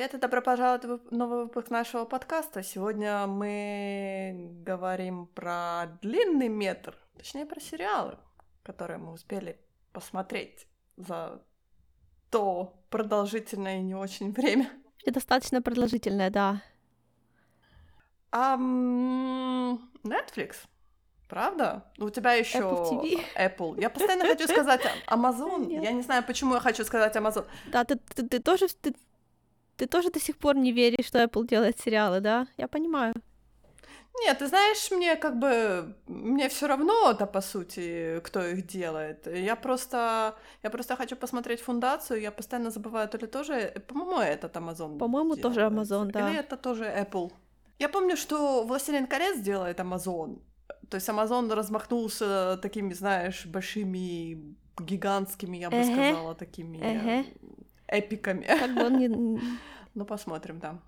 Привет и добро пожаловать в новый выпуск нашего подкаста. Сегодня мы говорим про длинный метр, точнее про сериалы, которые мы успели посмотреть за то продолжительное и не очень время. И достаточно продолжительное, да. Um, Netflix. Правда? У тебя еще Apple TV. Apple. Я постоянно хочу сказать Amazon. Нет. Я не знаю, почему я хочу сказать Amazon. Да, ты, ты, ты тоже ты, ты тоже до сих пор не веришь, что Apple делает сериалы, да? Я понимаю. Нет, ты знаешь, мне как бы мне все равно, да, по сути, кто их делает. Я просто я просто хочу посмотреть фундацию. Я постоянно забываю, то ли тоже, тоже, по-моему, этот Amazon. По-моему, тоже делает. Amazon, да. Или это тоже Apple. Я помню, что Властелин колец делает Amazon. То есть Amazon размахнулся такими, знаешь, большими, гигантскими, я бы Эге. сказала, такими Эге. Эпиками. Как бы он не... Ну, посмотрим, да.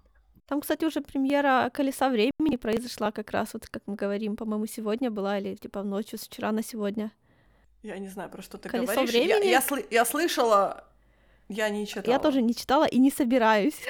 Там, кстати, уже премьера «Колеса времени» произошла как раз, вот как мы говорим, по-моему, сегодня была, или типа ночью, с вчера на сегодня. Я не знаю, про что ты «Колесо говоришь. Я, времени»? я, сл- я слышала, я не читала. Я тоже не читала и не собираюсь.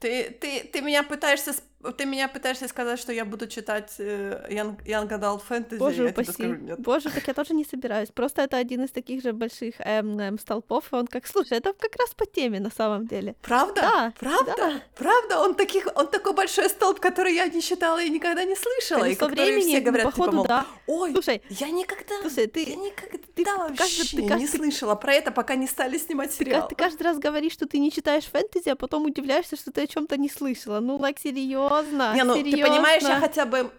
Ты, ты, ты меня пытаешься ты меня пытаешься сказать, что я буду читать э, Young, Young Adult Fantasy, Боже я тебе упаси. скажу нет. Боже, так я тоже не собираюсь. Просто это один из таких же больших эм, эм, столпов, и он как, слушай, это как раз по теме на самом деле. Правда? Да, Правда? да. Правда? Он, таких, он такой большой столб, который я не читала и никогда не слышала. и «Колесо который времени», все говорят, ну, походу, типа, мол, да. ой, Слушай, я никогда, слушай, ты- я никогда ты вообще каждый- ты не слышала про это, пока не стали снимать Ты, сериал. ка- ты каждый раз говоришь, что ты не читаешь фэнтези, а потом удивляешься, что ты о чем-то не слышала. Ну, like, серьезно. Не, ну ты понимаешь, я хотя бы...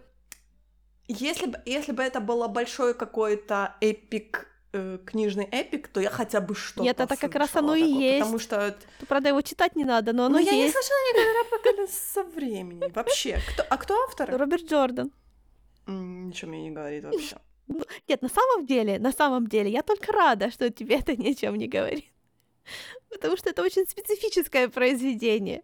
Если бы, если бы это было большой какой-то эпик, э, книжный эпик, то я хотя бы что-то Нет, это как раз оно и такое, есть. Потому что... Ну, Правда, его читать не надо, но оно Ну, я не есть. слышала никогда про колесо времени. Вообще. Кто, а кто автор? Роберт Джордан. Ничего мне не говорит вообще. Нет, на самом деле, на самом деле, я только рада, что тебе это ни о чем не говорит. Потому что это очень специфическое произведение.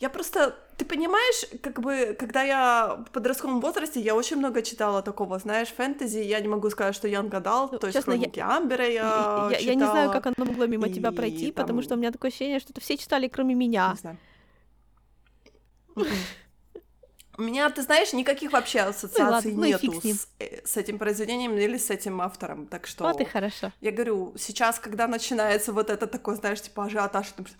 Я просто... Ты понимаешь, как бы, когда я в подростковом возрасте, я очень много читала такого, знаешь, фэнтези. Я не могу сказать, что Young Adult, Ну, то есть честно, я- Хроники Амбера я я, я не знаю, читала. как оно могло мимо тебя и пройти, потому там- что у меня такое ощущение, что это все читали, кроме меня. Не знаю. У меня, ты знаешь, никаких вообще ассоциаций ну нету с э, с этим произведением или с этим автором, так что... Вот и хорошо. Я говорю, сейчас, когда начинается вот это такой, знаешь, типа ажиотаж, потому что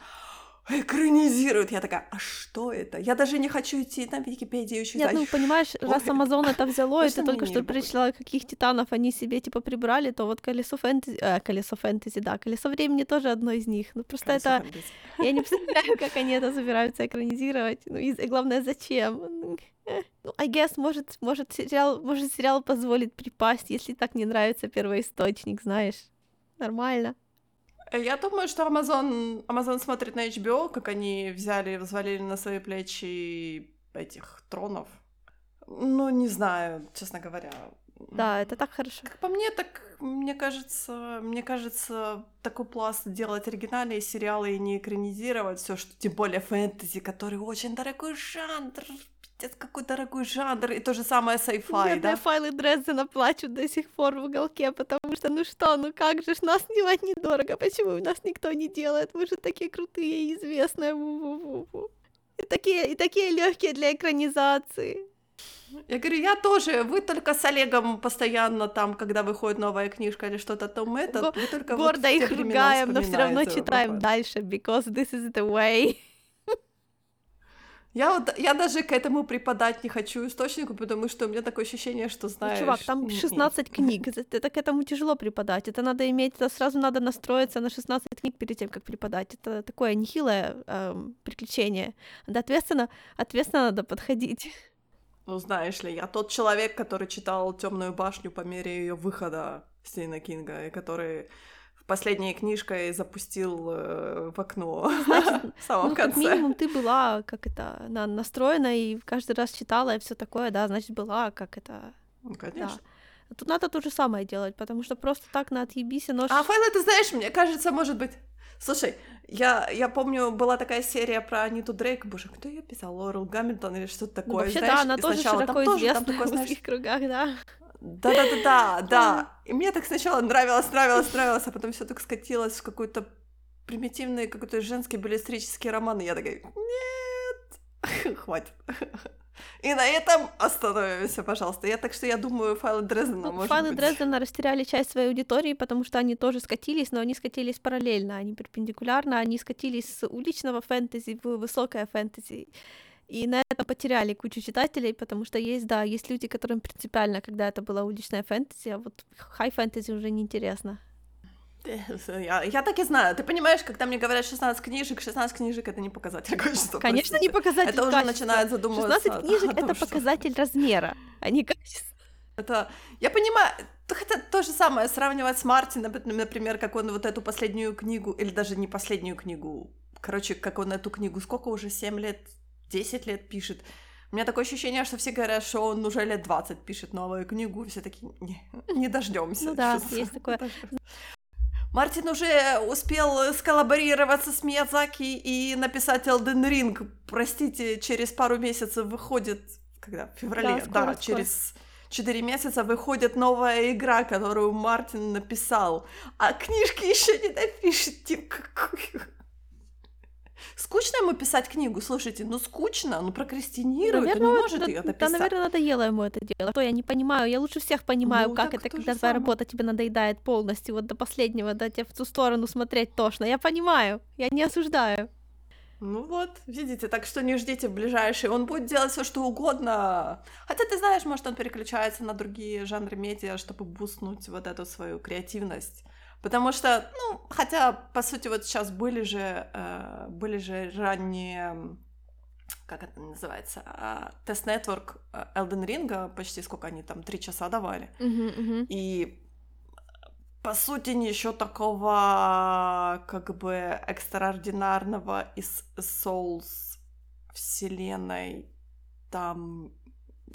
экранизируют, я такая, а что это? Я даже не хочу идти на Википедию читать. Нет, ну понимаешь, раз это? Amazon это взяло, и ты только что перечисляла, каких титанов они себе типа прибрали, то вот колесо фэнтези, э, колесо фэнтези, да, колесо времени тоже одно из них. Ну просто Колесо это, фэнтези. я не представляю, как они это собираются экранизировать. Ну и главное, зачем? Ну, э, Ну, I guess, может, может сериал, может сериал позволит припасть, если так не нравится первоисточник, знаешь. Нормально. Я думаю, что Amazon, Amazon смотрит на HBO, как они взяли, взвалили на свои плечи этих тронов. Ну, не знаю, честно говоря. Да, это так хорошо. Как по мне, так мне кажется, мне кажется, такой пласт делать оригинальные сериалы и не экранизировать все, что тем более фэнтези, который очень дорогой жанр, пиздец, какой дорогой жанр, и то же самое Бедные да? файлы Дрездена плачут до сих пор в уголке, потому что, ну что, ну как же ж нас снимать недорого, почему нас никто не делает, мы же такие крутые и известные, ву-ву-ву-ву. И такие, и такие легкие для экранизации. Я говорю, я тоже, вы только с Олегом постоянно там, когда выходит новая книжка или что-то там это, Го- вы только вот Гордо в те их ругаем, но все равно читаем дальше, because this is the way. Я, вот, я даже к этому преподать не хочу источнику, потому что у меня такое ощущение, что Ну, знаешь... чувак, там м, 16 книг, это, к этому тяжело преподать, это надо иметь, это сразу надо настроиться на 16 книг перед тем, как преподать, это такое нехилое эм, приключение, да, ответственно, ответственно надо подходить. Ну, знаешь ли, я тот человек, который читал Темную башню по мере ее выхода Стивена Кинга, и который последней книжкой запустил э, в окно в самом Ну, как конце. минимум, ты была, как это, на- настроена и каждый раз читала и все такое, да, значит, была, как это, Ну, конечно. А Тут надо то же самое делать, потому что просто так на отъебись нож... А файлы, ты знаешь, мне кажется, может быть... Слушай, я, я помню, была такая серия про Аниту Дрейк, боже, кто ее писал? Лорел Гамильтон или что-то Ну, такое, вообще, знаешь? да, она тоже сначала широко там тоже, там такое, в знаешь, кругах, да. Да-да-да-да, да. И мне так сначала нравилось, нравилось, нравилось, а потом все так скатилось в какую-то примитивный какой-то женский баллистрический роман. И я такая, нет, хватит. И на этом остановимся, пожалуйста. Я так что я думаю, файлы Дрездена, ну, может Файлы быть... Дрездена растеряли часть своей аудитории, потому что они тоже скатились, но они скатились параллельно, они перпендикулярно, они скатились с уличного фэнтези в высокое фэнтези. И на это потеряли кучу читателей, потому что есть, да, есть люди, которым принципиально, когда это была уличная фэнтези, а вот хай-фэнтези уже неинтересно. Я, я так и знаю. Ты понимаешь, когда мне говорят 16 книжек, 16 книжек это не показатель качества. Конечно, простите. не показатель Это качества. уже начинает задумываться. 16 книжек это что... показатель размера, а не качества. Это, я понимаю, хотя то же самое сравнивать с Мартином, например, как он вот эту последнюю книгу, или даже не последнюю книгу, короче, как он эту книгу, сколько уже, 7 лет, 10 лет пишет. У меня такое ощущение, что все говорят, что он уже лет 20 пишет новую книгу, все такие, не, не дождемся. Ну да, есть такое. Мартин уже успел сколлаборироваться с Миядзаки и написать Elden Ring. Простите, через пару месяцев выходит... Когда? В феврале? Да, скоро, да скоро. через четыре месяца выходит новая игра, которую Мартин написал. А книжки еще не напишет. Типа, Скучно ему писать книгу, слушайте, ну скучно, ну прокрастинирует, наверное, он не может да, ее написать. Да, наверное, надоело ему это дело. То я не понимаю, я лучше всех понимаю, ну, как это, когда твоя работа тебе надоедает полностью, вот до последнего, да, тебе в ту сторону смотреть тошно. Я понимаю, я не осуждаю. Ну вот, видите, так что не ждите в ближайшие. Он будет делать все, что угодно. Хотя ты знаешь, может, он переключается на другие жанры медиа, чтобы бустнуть вот эту свою креативность. Потому что, ну, хотя, по сути, вот сейчас были же, э, были же ранние, как это называется, э, тест-нетворк э, Elden Ring, почти сколько они там, три часа давали. Uh-huh, uh-huh. И по сути, ничего такого как бы экстраординарного из Souls вселенной там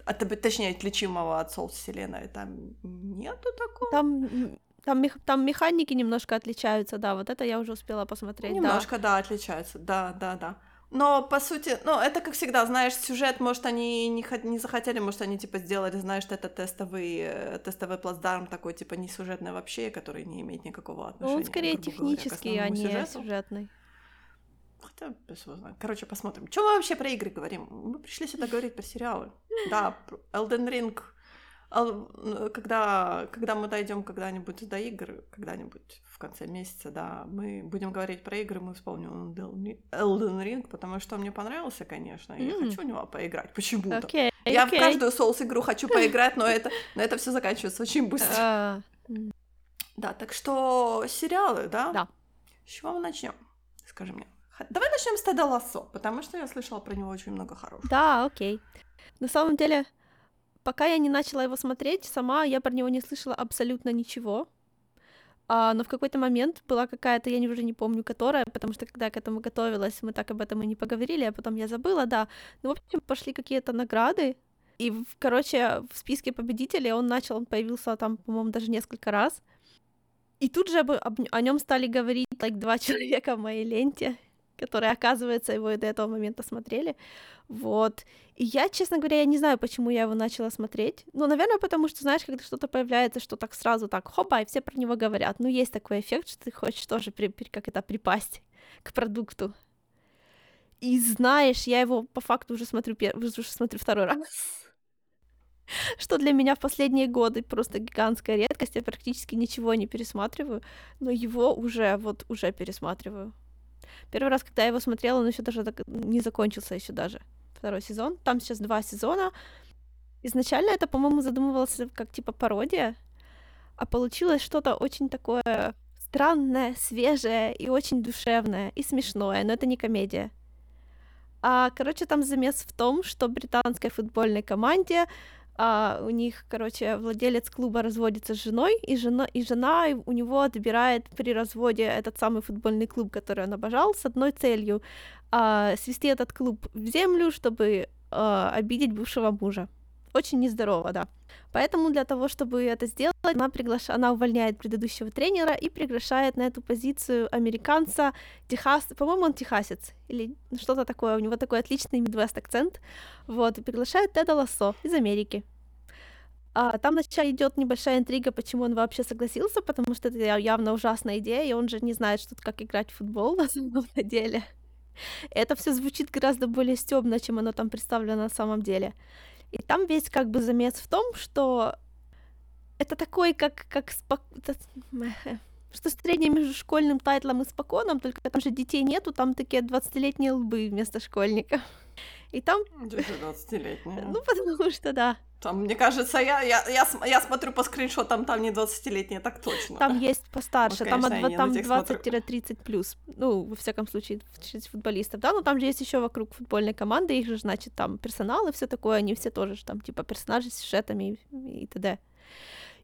это, точнее, отличимого от Souls вселенной там нету такого. Там там, мех... там механики немножко отличаются, да, вот это я уже успела посмотреть. Немножко, да, да отличаются, да, да, да. Но, по сути, ну, это, как всегда, знаешь, сюжет, может, они не, не захотели, может, они, типа, сделали, знаешь, это тестовый, э, тестовый плацдарм такой, типа, не сюжетный вообще, который не имеет никакого отношения, Ну, он скорее технический, говоря, а не сюжету. сюжетный. Хотя, короче, посмотрим. Чем мы вообще про игры говорим? Мы пришли сюда говорить про сериалы. Да, Elden Ring когда, когда мы дойдем когда-нибудь до игр, когда-нибудь в конце месяца, да, мы будем говорить про игры, мы вспомним Elden Ring, потому что мне понравился, конечно, и mm. я хочу в него поиграть почему-то. Okay, я okay. в каждую соус-игру хочу поиграть, но это, но это все заканчивается очень быстро. Uh. Да, так что сериалы, да? Да. С чего мы начнем? Скажи мне. Давай начнем с Теда Лассо, потому что я слышала про него очень много хорошего. Да, окей. На самом деле, пока я не начала его смотреть, сама я про него не слышала абсолютно ничего. А, но в какой-то момент была какая-то, я уже не помню, которая, потому что когда я к этому готовилась, мы так об этом и не поговорили, а потом я забыла, да. Ну, в общем, пошли какие-то награды, и, короче, в списке победителей он начал, он появился там, по-моему, даже несколько раз. И тут же об, об, о нем стали говорить like, два человека в моей ленте которые, оказывается, его и до этого момента смотрели. Вот. И я, честно говоря, я не знаю, почему я его начала смотреть. Ну, наверное, потому что, знаешь, когда что-то появляется, что так сразу так, хопа, и все про него говорят. Ну, есть такой эффект, что ты хочешь тоже, при, как это, припасть к продукту. И знаешь, я его по факту уже смотрю, пер... уже смотрю второй раз. Что для меня в последние годы просто гигантская редкость. Я практически ничего не пересматриваю, но его уже, вот, уже пересматриваю. Первый раз, когда я его смотрела, он еще даже не закончился еще даже второй сезон. Там сейчас два сезона. Изначально это, по-моему, задумывалось как типа пародия, а получилось что-то очень такое странное, свежее и очень душевное и смешное, но это не комедия. А, короче, там замес в том, что британской футбольной команде а, у них, короче, владелец клуба разводится с женой, и жена, и жена у него отбирает при разводе этот самый футбольный клуб, который он обожал, с одной целью а, свести этот клуб в землю, чтобы а, обидеть бывшего мужа. Очень нездорово, да. Поэтому для того, чтобы это сделать, она, приглаш... она увольняет предыдущего тренера и приглашает на эту позицию американца, Техас, по-моему, он техасец, или что-то такое, у него такой отличный мидвест акцент, вот, и приглашает Теда Лассо из Америки. А, там вначале идет небольшая интрига, почему он вообще согласился, потому что это явно ужасная идея, и он же не знает, что как играть в футбол на самом деле. Это все звучит гораздо более стебно, чем оно там представлено на самом деле. И там весь как бы замес в том, что это такой, как, как спок... что среднее между школьным тайтлом и споконом, только там же детей нету, там такие 20-летние лбы вместо школьников. И там... 20-летние. Ну, потому что да. Там, мне кажется, я, я, я, я смотрю по скриншотам, там не 20-летние, так точно. Там есть постарше, вот, конечно, там, от, там 20-30 плюс. Ну, во всяком случае, футболистов, да, но там же есть еще вокруг футбольной команды, их же, значит, там персонал и все такое, они все тоже там, типа, персонажи с сюжетами и, и т.д.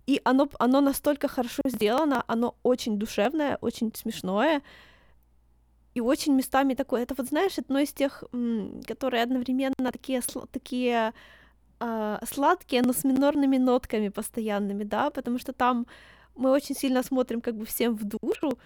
И оно, оно настолько хорошо сделано, оно очень душевное, очень смешное, и очень местами такое. Это вот, знаешь, одно из тех, которые одновременно такие, такие э, сладкие, но с минорными нотками постоянными, да, потому что там мы очень сильно смотрим как бы всем в душу,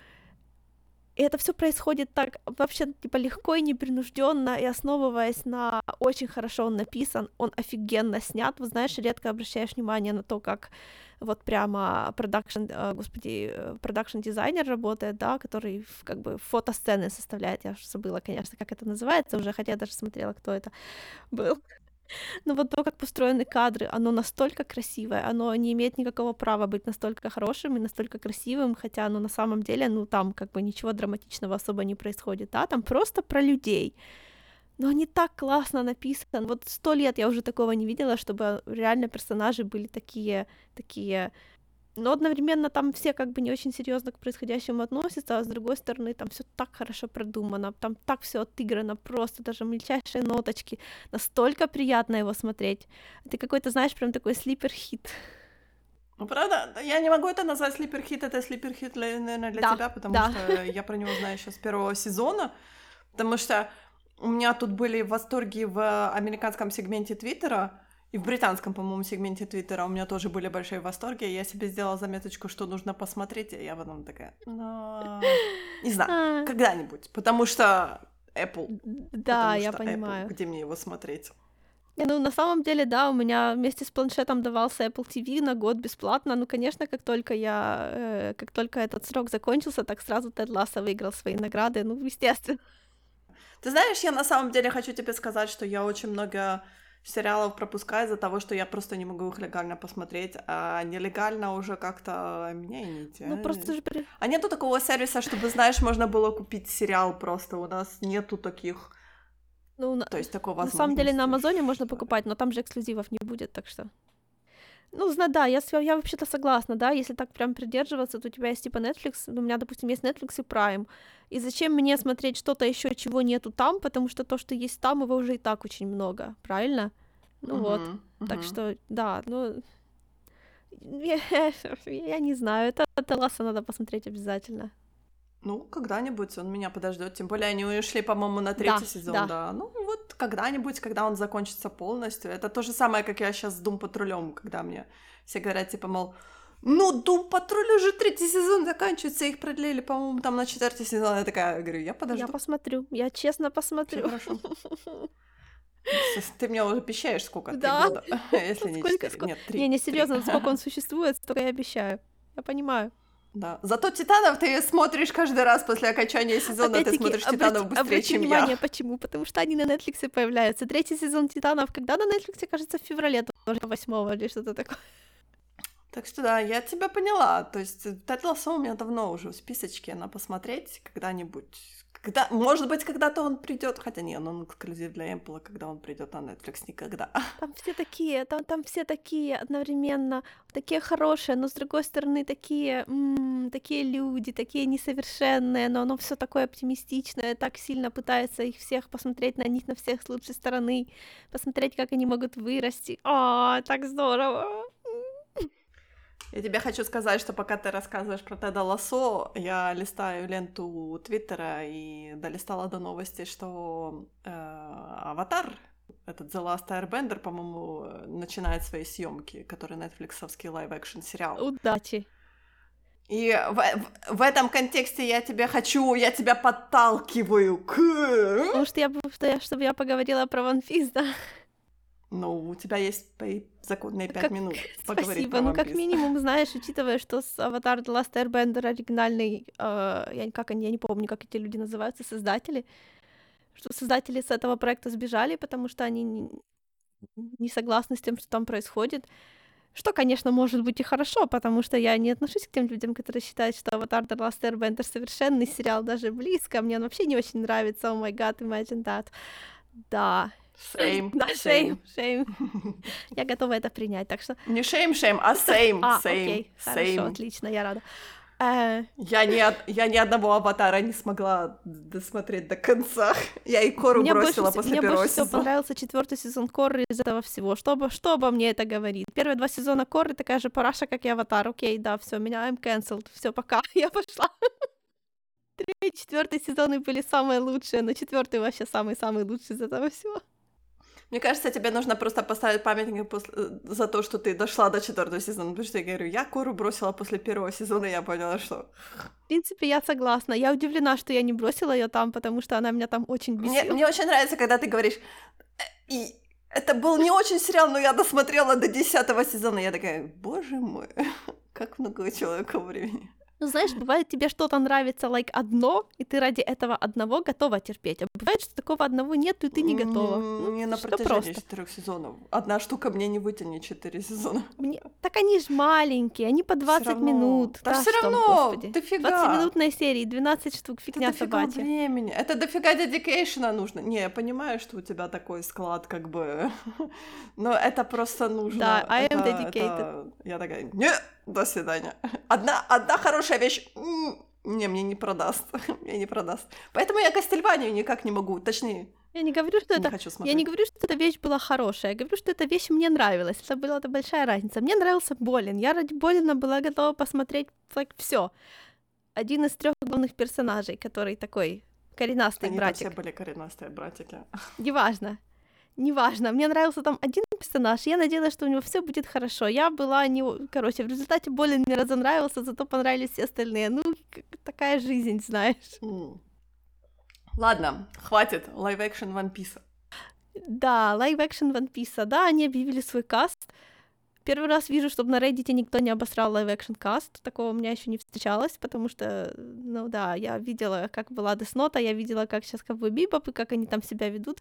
и это все происходит так вообще типа легко и непринужденно, и основываясь на очень хорошо он написан, он офигенно снят. Вы знаешь, редко обращаешь внимание на то, как вот прямо продакшн, э, господи, продакшн дизайнер работает, да, который как бы фотосцены составляет. Я забыла, конечно, как это называется уже, хотя я даже смотрела, кто это был. Но вот то, как построены кадры, оно настолько красивое, оно не имеет никакого права быть настолько хорошим и настолько красивым, хотя оно на самом деле, ну там как бы ничего драматичного особо не происходит, да, там просто про людей. Но они так классно написаны. Вот сто лет я уже такого не видела, чтобы реально персонажи были такие, такие но одновременно там все как бы не очень серьезно к происходящему относятся, а с другой стороны там все так хорошо продумано, там так все отыграно, просто даже мельчайшие ноточки, настолько приятно его смотреть. Ты какой-то, знаешь, прям такой слипер-хит. Ну, правда, я не могу это назвать слипер-хит, это слипер-хит, наверное, для да, тебя, потому да. что я про него знаю еще с первого сезона, потому что у меня тут были восторги в американском сегменте Твиттера, и в британском, по-моему, сегменте Твиттера у меня тоже были большие восторги. Я себе сделала заметочку, что нужно посмотреть, и я потом такая, ну, не знаю, а. когда-нибудь, потому что Apple. Да, я понимаю. где мне его смотреть? Не, ну, на самом деле, да, у меня вместе с планшетом давался Apple TV на год бесплатно. Ну, конечно, как только я, э, как только этот срок закончился, так сразу Тед Ласса выиграл свои награды, ну, естественно. Ты знаешь, я на самом деле хочу тебе сказать, что я очень много сериалов пропускаю из-за того, что я просто не могу их легально посмотреть, а нелегально уже как-то меня и не тянет. Ну просто же... А нету такого сервиса, чтобы, знаешь, можно было купить сериал просто, у нас нету таких... Ну, то есть такого На самом деле на Амазоне можно покупать, но там же эксклюзивов не будет, так что... Ну, да, я, я вообще-то согласна, да, если так прям придерживаться, то у тебя есть типа Netflix, у меня, допустим, есть Netflix и Prime, и зачем мне смотреть что-то еще, чего нету там, потому что то, что есть там, его уже и так очень много, правильно? Ну uh-huh, вот, uh-huh. так что, да, ну, я, я не знаю, это, это Ласса надо посмотреть обязательно. Ну, когда-нибудь он меня подождет. Тем более они ушли, по-моему, на третий да, сезон, да. да. Ну, вот когда-нибудь, когда он закончится полностью. Это то же самое, как я сейчас с Дум Патрулем, когда мне все говорят, типа, мол, ну, Дум Патруль уже третий сезон заканчивается, их продлили, по-моему, там на четвертый сезон. Я такая говорю, я подожду. Я посмотрю, я честно посмотрю. хорошо. Ты мне уже обещаешь, сколько? Да. года? Если не четыре. Нет, три. Не, не серьезно, сколько он существует, столько я обещаю. Я понимаю. Да. Зато Титанов ты смотришь каждый раз после окончания сезона, Опять-таки, ты смотришь Титанов быстрее, обрати чем внимание, я. почему? Потому что они на Netflix появляются. Третий сезон Титанов, когда на Netflix, кажется, в феврале, тоже 8 или что-то такое. Так что да, я тебя поняла. То есть Тед Лассо у меня давно уже в списочке на посмотреть когда-нибудь. Когда, может быть, когда-то он придет, хотя нет, он эксклюзив для Apple, когда он придет на Netflix, никогда. Там все такие, там, там все такие одновременно, такие хорошие, но с другой стороны такие, м-м, такие люди, такие несовершенные, но оно все такое оптимистичное, так сильно пытается их всех посмотреть на них на всех с лучшей стороны, посмотреть, как они могут вырасти. О, так здорово! Я тебе хочу сказать, что пока ты рассказываешь про Теда Лассо, я листаю ленту Твиттера и долистала до новости, что э, Аватар, этот The Last Airbender, по-моему, начинает свои съемки, который нетфликсовский live-action сериал. Удачи! И в, в, в этом контексте я тебя хочу, я тебя подталкиваю к... Что я, я, чтобы я поговорила про One Piece, да? Ну, у тебя есть законные пять минут поговорить Спасибо. Ну, как минимум, знаешь, учитывая, что с Аватар The Last Airbender оригинальный, э, я, как они, я не помню, как эти люди называются, создатели, что создатели с этого проекта сбежали, потому что они не, не согласны с тем, что там происходит. Что, конечно, может быть и хорошо, потому что я не отношусь к тем людям, которые считают, что «Аватар The Last Airbender» совершенный сериал даже близко. Мне он вообще не очень нравится. О май гад, imagine that. Да, Same. Да, shame, shame. Я готова это принять, так что... Не shame, shame, а same, а, same, окей, same. Хорошо, отлично, я рада. Э, Я ни, я ни одного аватара не смогла досмотреть до конца. Я и Кору мне больше, бросила вс- после мне первого больше всего сезона. понравился четвертый сезон Коры из этого всего. Что, что обо мне это говорит? Первые два сезона Коры такая же параша, как и Аватар. Окей, да, все, меня I'm cancelled. Все, пока, я пошла. Третий, четвертый сезоны были самые лучшие, но четвертый вообще самый-самый лучший из этого всего. Мне кажется, тебе нужно просто поставить памятник после- э, за то, что ты дошла до четвертого сезона. Потому что я говорю, я Кору бросила после первого сезона, и я поняла, что... В принципе, я согласна. Я удивлена, что я не бросила ее там, потому что она меня там очень Мне, бесила. мне очень нравится, когда ты говоришь... «Э, И это был не очень сериал, но я досмотрела до десятого сезона. Я такая, боже мой, как много у человека времени. Ну, знаешь, бывает тебе что-то нравится, like, одно, и ты ради этого одного готова терпеть. А бывает, что такого одного нет, и ты не готова. Ну, Не на протяжении четырех сезонов. Одна штука мне не вытянет четыре сезона. Мне- Так они ж маленькие, они по 20 равно. минут. Да Да что, равно, господи. дофига. 20-минутные серии, 12 штук, Это фигня дофига собачья. времени. Это дофига дедикейшена нужно. Не, я понимаю, что у тебя такой склад, как бы. Но это просто нужно. Да, I am Это- dedicated. это- Я такая, не, до свидания. Одна, одна хорошая вещь. Не, мне не продаст. Мне не продаст. Поэтому я Кастельванию никак не могу. Точнее, Я не говорю, что не это... хочу Я не говорю, что эта вещь была хорошая, я говорю, что эта вещь мне нравилась. Это была это большая разница. Мне нравился Болин. Я ради Болина была готова посмотреть like, все. Один из трех главных персонажей, который такой коренастый Они братик. все были коренастые братики. Неважно. Неважно. Мне нравился там один персонаж. Я надеялась, что у него все будет хорошо. Я была не... Короче, в результате Болин мне разонравился, зато понравились все остальные. Ну, такая жизнь, знаешь. М. Ладно, хватит live-action One Piece. Да, live-action One Piece. Да, они объявили свой каст. Первый раз вижу, чтобы на Reddit никто не обосрал live-action каст. Такого у меня еще не встречалось, потому что, ну да, я видела, как была Death Note, я видела, как сейчас Ковбой Бибоп, и как они там себя ведут.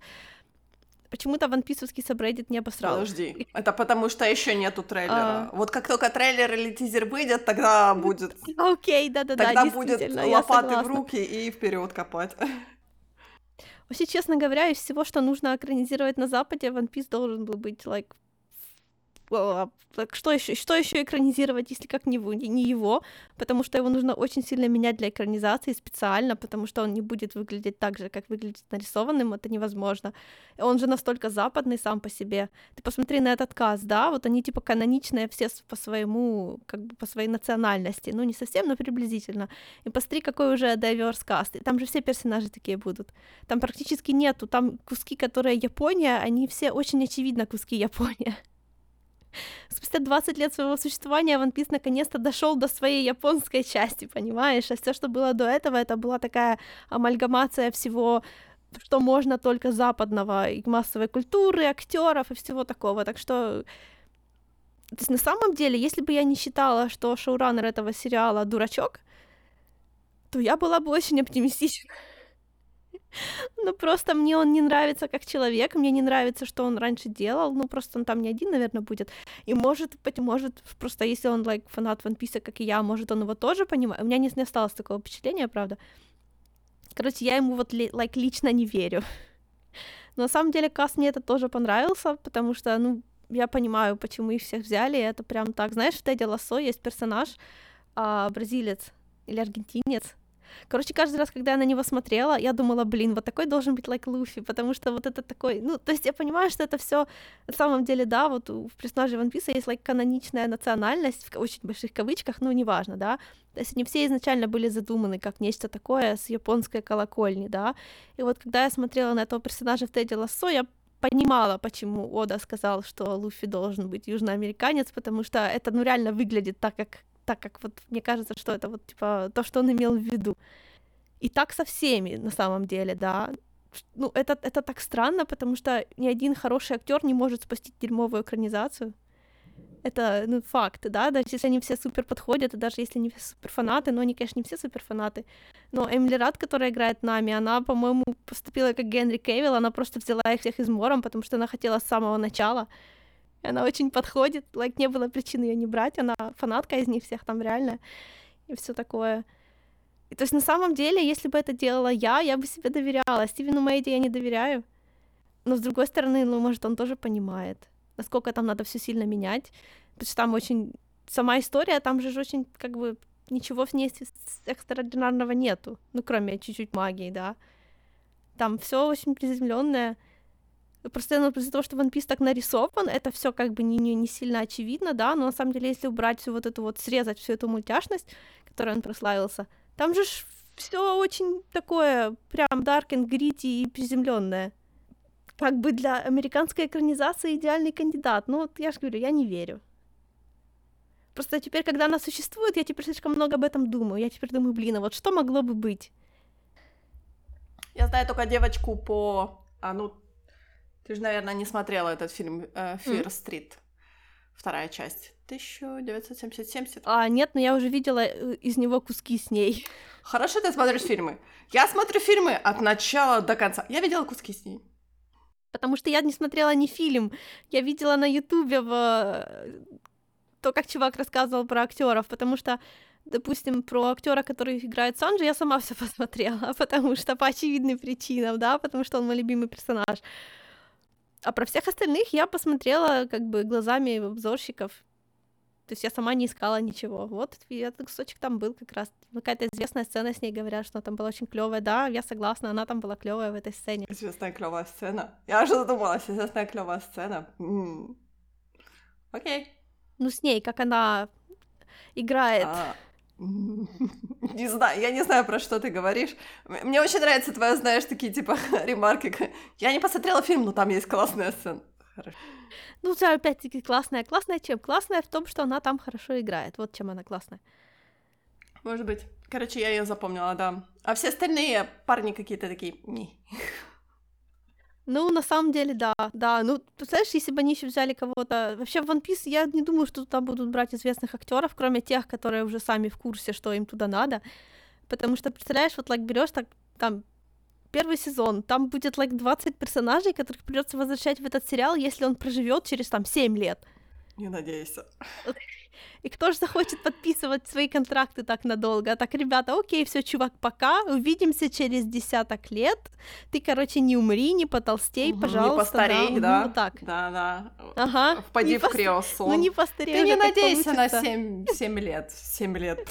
Почему-то ванписовский сабреддит не обосрал. Подожди, это потому что еще нету трейлера. А. Вот как только трейлер или тизер выйдет, тогда будет, Окей, да-да-да, тогда будет лопаты в руки и вперед копать. Вообще, честно говоря, из всего, что нужно экранизировать на Западе, One Piece должен был быть, like, well, like, что еще, что еще экранизировать, если как не, не его, потому что его нужно очень сильно менять для экранизации специально, потому что он не будет выглядеть так же, как выглядит нарисованным, это невозможно. Он же настолько западный сам по себе. Ты посмотри на этот каст, да, вот они типа каноничные все по своему, как бы по своей национальности, ну не совсем, но приблизительно. И посмотри, какой уже diverse каст, и там же все персонажи такие будут. Там практически нету. Там куски, которые Япония, они все очень очевидно куски Япония. Спустя 20 лет своего существования One Piece наконец-то дошел до своей японской части, понимаешь? А все, что было до этого, это была такая амальгамация всего, что можно только западного, и массовой культуры, актеров и всего такого. Так что то есть на самом деле, если бы я не считала, что шоураннер этого сериала дурачок, то я была бы очень оптимистична. Ну, просто мне он не нравится как человек, мне не нравится, что он раньше делал, ну, просто он там не один, наверное, будет. И может, быть, может, просто если он, like, фанат One Piece, как и я, может, он его тоже понимает. У меня не, не осталось такого впечатления, правда. Короче, я ему вот, like, лично не верю. Но на самом деле каст мне это тоже понравился, потому что, ну, я понимаю, почему их всех взяли, это прям так. Знаешь, в Теди Лассо есть персонаж, а, бразилец или аргентинец, Короче, каждый раз, когда я на него смотрела, я думала, блин, вот такой должен быть лайк Луфи, потому что вот это такой, ну, то есть я понимаю, что это все на самом деле, да, вот у в персонаже One Piece есть лайк каноничная национальность, в очень больших кавычках, ну, неважно, да, то есть они все изначально были задуманы как нечто такое с японской колокольни, да, и вот когда я смотрела на этого персонажа в Теди Лассо, я понимала, почему Ода сказал, что Луфи должен быть южноамериканец, потому что это, ну, реально выглядит так, как так как вот мне кажется, что это вот типа то, что он имел в виду. И так со всеми на самом деле, да. ну, это, это так странно, потому что ни один хороший актер не может спасти дерьмовую экранизацию. Это, ну, факт, да, даже если они все супер подходят, и даже если они все супер фанаты, но они, конечно, не все супер фанаты. Но Эмили Рад, которая играет Нами, она, по-моему, поступила как Генри Кевилл, она просто взяла их всех измором, потому что она хотела с самого начала. Она очень подходит, like, не было причин ее не брать, она фанатка из них всех там реально, и все такое. И, то есть на самом деле, если бы это делала я, я бы себе доверяла. Стивену Мэйди я не доверяю. Но с другой стороны, ну, может, он тоже понимает насколько там надо все сильно менять, потому что там очень сама история, там же очень как бы ничего в ней экстраординарного нету, ну кроме чуть-чуть магии, да. Там все очень приземленное. Просто ну, из-за того, что One Piece так нарисован, это все как бы не, не, не сильно очевидно, да, но на самом деле, если убрать всю вот эту вот, срезать всю эту мультяшность, которой он прославился, там же все очень такое прям dark and gritty и приземленное как бы для американской экранизации идеальный кандидат. Ну, вот я же говорю, я не верю. Просто теперь, когда она существует, я теперь слишком много об этом думаю. Я теперь думаю, блин, а вот что могло бы быть? Я знаю только девочку по... А, ну, ты же, наверное, не смотрела этот фильм э, «Фир Стрит», вторая часть. 1970. А, нет, но я уже видела э, из него куски с ней. Хорошо ты смотришь фильмы. Я смотрю фильмы от начала до конца. Я видела куски с ней. Потому что я не смотрела ни фильм, я видела на Ютубе в... Э, то, как чувак рассказывал про актеров, потому что допустим, про актера, который играет Санджи, я сама все посмотрела, потому что по очевидным причинам, да, потому что он мой любимый персонаж. А про всех остальных я посмотрела как бы глазами обзорщиков. То есть я сама не искала ничего. Вот этот кусочек там был как раз. Какая-то известная сцена с ней говорят, что она там была очень клевая. Да, я согласна, она там была клевая в этой сцене. Известная клевая сцена. Я уже задумалась, известная клевая сцена. М-м. Окей. Ну, с ней, как она играет. А, не знаю, я не знаю, про что ты говоришь. Мне очень нравится твоя, знаешь, такие типа ремарки. Я не посмотрела фильм, но там есть классная сцена. Хорошо. Ну, опять-таки классная. Классная чем? Классная в том, что она там хорошо играет. Вот чем она классная. Может быть. Короче, я ее запомнила, да. А все остальные парни какие-то такие... Ну, на самом деле, да, да. Ну, знаешь, если бы они еще взяли кого-то... Вообще, в One Piece я не думаю, что туда будут брать известных актеров, кроме тех, которые уже сами в курсе, что им туда надо. Потому что, представляешь, вот, like, берешь так, там, первый сезон, там будет, like, 20 персонажей, которых придется возвращать в этот сериал, если он проживет через, там, 7 лет. Не надейся. И кто же захочет подписывать свои контракты так надолго? Так, ребята, окей, все, чувак, пока, увидимся через десяток лет. Ты, короче, не умри, не потолстей, угу, пожалуйста. Не постарей, да. да? Вот так. Да, да. Ага. Впади в криосон. Ну не постарей. Ты не надейся на 7, 7 лет. 7 лет.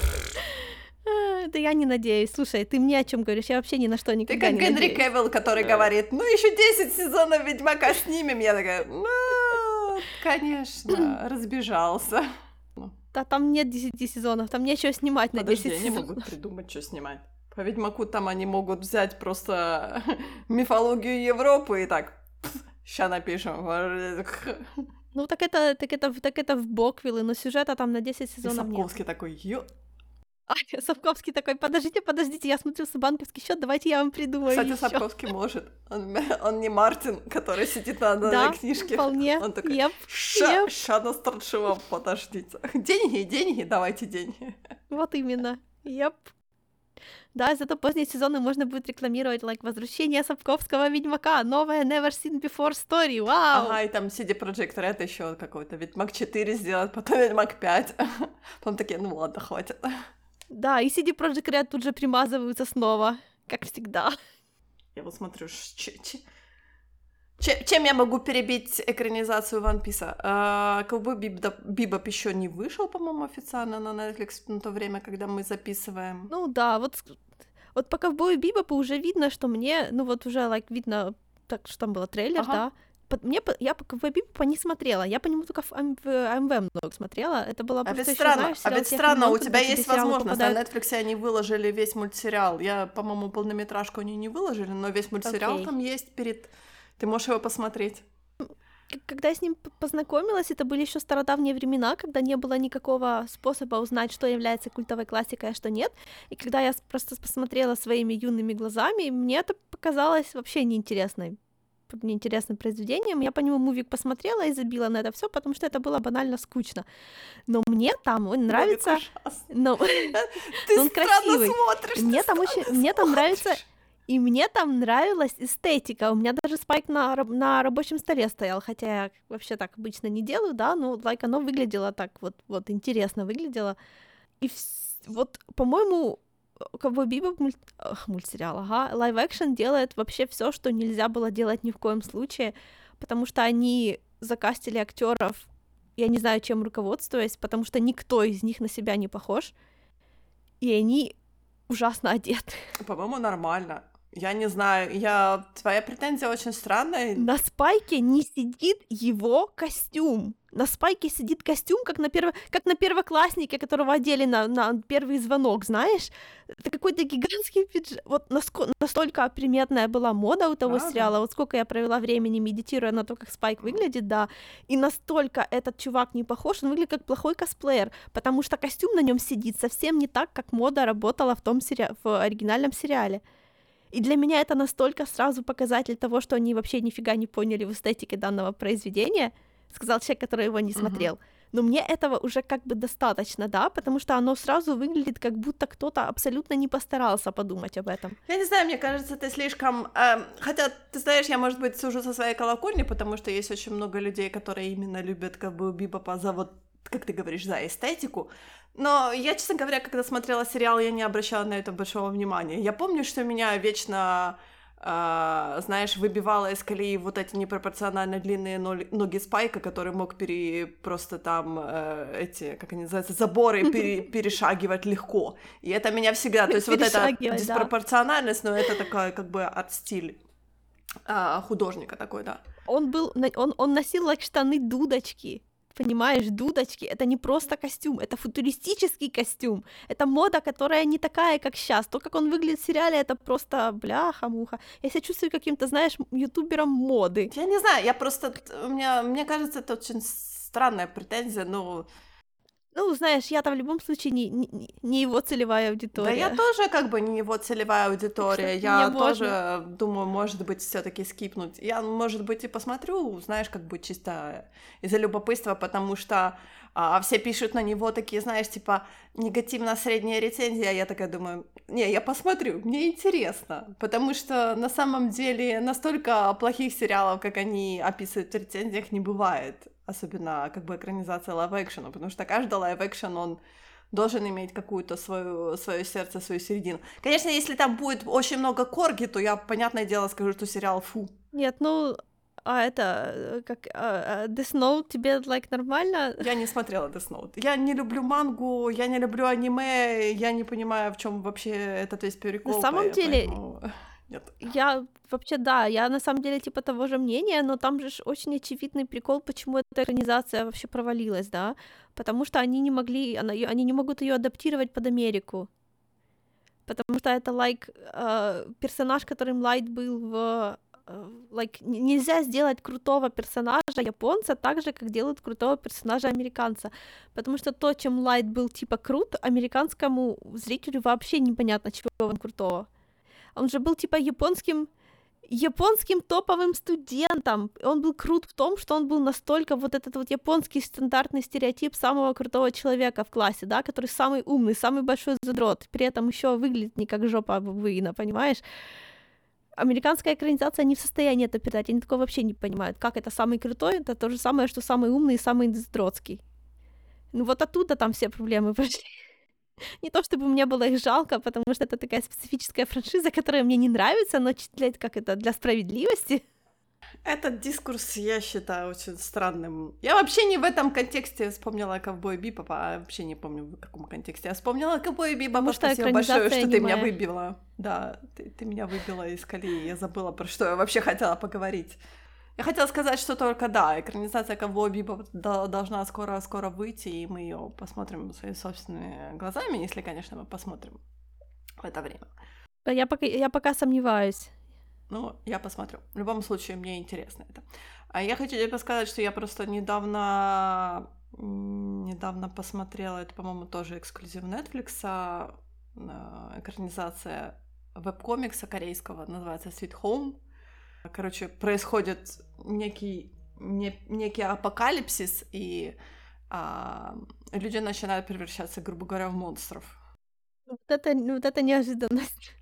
Да я не надеюсь. Слушай, ты мне о чем говоришь? Я вообще ни на что никогда не Ты как Генри Кевилл, который говорит, ну еще 10 сезонов Ведьмака снимем. Я такая, ну, конечно, разбежался. Да там нет 10 сезонов, там нечего снимать на 10 Подожди, они могут придумать, что снимать. По Ведьмаку там они могут взять просто мифологию Европы и так, ща напишем. Ну так это, так это, так это в Боквиллы, но сюжета там на 10 сезонов и Сапковский нет. такой, ё... А, Сапковский такой, подождите, подождите, я смотрю с банковский счет, давайте я вам придумаю Кстати, ещё. Сапковский может. Он, он не Мартин, который сидит на, на, да, на книжке. вполне. Он такой, yep, ща, yep. ща настрочу вам, подождите. Деньги, деньги, давайте деньги. Вот именно, yep. Да, зато поздние сезоны можно будет рекламировать, like, возвращение Сапковского Ведьмака, новая Never Seen Before Story, вау! Ага, и там CD Projekt Red еще какой-то Ведьмак 4 сделать, потом Ведьмак 5. Потом такие, ну ладно, хватит. Да, и CD Projekt Red тут же примазываются снова, как всегда. Я вот смотрю, чем я могу перебить экранизацию One Piece? А, Ковбой Бибоп еще не вышел, по-моему, официально на Netflix на то время, когда мы записываем. Ну да, вот, вот по Ковбою Бибопу уже видно, что мне, ну вот уже like, видно, так что там был трейлер, ага. да, мне, я по Бибопа не смотрела, я по нему только в АМВ много смотрела, это было а просто ведь странно, знаешь, а ведь странно, у тебя есть возможность, попадают... на Netflix они выложили весь мультсериал, я, по-моему, полнометражку они не выложили, но весь мультсериал okay. там есть перед, ты можешь его посмотреть. когда я с ним познакомилась, это были еще стародавние времена, когда не было никакого способа узнать, что является культовой классикой, а что нет. И когда я просто посмотрела своими юными глазами, мне это показалось вообще неинтересной неинтересным произведением. Я по нему мувик посмотрела и забила на это все, потому что это было банально скучно. Но мне там он нравится. Но он красивый. Мне там очень, мне там нравится и мне там нравилась эстетика. У меня даже спайк на, на рабочем столе стоял, хотя я вообще так обычно не делаю, да, но like, оно выглядело так вот, вот интересно выглядело. И в... вот, по-моему, Ковбой Бибоп мульт... Мультсериал, ага, live-action делает вообще все, что нельзя было делать ни в коем случае, потому что они закастили актеров, я не знаю, чем руководствуясь, потому что никто из них на себя не похож, и они ужасно одеты. По-моему, нормально. Я не знаю, я... Твоя претензия очень странная. На Спайке не сидит его костюм. На Спайке сидит костюм, как на, перво... как на первокласснике, которого одели на, на первый звонок, знаешь? Это какой-то гигантский пиджак. Вот наско... настолько приметная была мода у того Правда? сериала, вот сколько я провела времени, медитируя на то, как Спайк выглядит, да, и настолько этот чувак не похож, он выглядит как плохой косплеер, потому что костюм на нем сидит совсем не так, как мода работала в том сери... в оригинальном сериале. И для меня это настолько сразу показатель того, что они вообще нифига не поняли в эстетике данного произведения, сказал человек, который его не смотрел. Uh-huh. Но мне этого уже как бы достаточно, да, потому что оно сразу выглядит, как будто кто-то абсолютно не постарался подумать об этом. Я не знаю, мне кажется, ты слишком... Э, хотя, ты знаешь, я, может быть, сужу со своей колокольни, потому что есть очень много людей, которые именно любят как бы Бибопа за вот как ты говоришь, за эстетику. Но я, честно говоря, когда смотрела сериал, я не обращала на это большого внимания. Я помню, что меня вечно, э, знаешь, выбивало из колеи вот эти непропорционально длинные ноги Спайка, который мог пере, просто там э, эти, как они называются, заборы пере, перешагивать легко. И это меня всегда, то есть вот эта диспропорциональность, но это такая как бы арт-стиль а, художника такой, да. Он был, он, он носил like, штаны дудочки. Понимаешь, дудочки, это не просто костюм, это футуристический костюм. Это мода, которая не такая, как сейчас. То, как он выглядит в сериале, это просто бляха-муха. Я себя чувствую каким-то, знаешь, ютубером моды. Я не знаю, я просто... У меня, мне кажется, это очень странная претензия, но знаешь, я там в любом случае не, не, не его целевая аудитория. Да, я тоже как бы не его целевая аудитория. Я тоже можно. думаю, может быть, все-таки скипнуть. Я, может быть, и посмотрю, знаешь, как бы чисто из-за любопытства, потому что а, все пишут на него такие, знаешь, типа негативно-средняя рецензия, а я такая думаю, не, я посмотрю, мне интересно, потому что на самом деле настолько плохих сериалов, как они описывают в рецензиях, не бывает особенно как бы экранизация live-action а, потому что каждый live-action, он должен иметь какую-то свою, свое сердце, свою середину. Конечно, если там будет очень много корги, то я, понятное дело, скажу, что сериал фу. Нет, ну, а это, э, как, а, Death Note тебе, like, нормально? Я не смотрела Death Note. Я не люблю мангу, я не люблю аниме, я не понимаю, в чем вообще этот весь прикол. На самом деле... Поэтому... Нет. Я вообще, да, я на самом деле типа того же мнения, но там же очень очевидный прикол, почему эта организация вообще провалилась, да, потому что они не могли, она, они не могут ее адаптировать под Америку, потому что это, like, э, персонаж, которым Лайт был в like, нельзя сделать крутого персонажа японца так же, как делают крутого персонажа американца. Потому что то, чем Лайт был типа крут, американскому зрителю вообще непонятно, чего он крутого. Он же был типа японским японским топовым студентом. Он был крут в том, что он был настолько вот этот вот японский стандартный стереотип самого крутого человека в классе, да, который самый умный, самый большой задрот, при этом еще выглядит не как жопа Бабуина, понимаешь? Американская экранизация не в состоянии это передать, они такого вообще не понимают. Как это самый крутой, это то же самое, что самый умный и самый задротский. Ну вот оттуда там все проблемы пошли. Не то чтобы мне было их жалко, потому что это такая специфическая франшиза, которая мне не нравится, но для, как это, для справедливости. Этот дискурс я считаю очень странным. Я вообще не в этом контексте вспомнила Ковбой Бипопа, а вообще не помню в каком контексте. Я вспомнила Ковбой Бипопа, спасибо большое, что ты меня выбила. Да, ты, ты меня выбила из колеи, я забыла, про что я вообще хотела поговорить. Я хотела сказать, что только да, экранизация Ковбой Биба должна скоро-скоро выйти, и мы ее посмотрим своими собственными глазами, если, конечно, мы посмотрим в это время. Я пока, я пока сомневаюсь. Ну, я посмотрю. В любом случае, мне интересно это. А я хочу тебе сказать, что я просто недавно недавно посмотрела, это, по-моему, тоже эксклюзив Netflix, а, экранизация веб-комикса корейского, называется Sweet Home. Короче, происходит некий, не, некий апокалипсис, и а, люди начинают превращаться, грубо говоря, в монстров. Вот это, вот это неожиданность.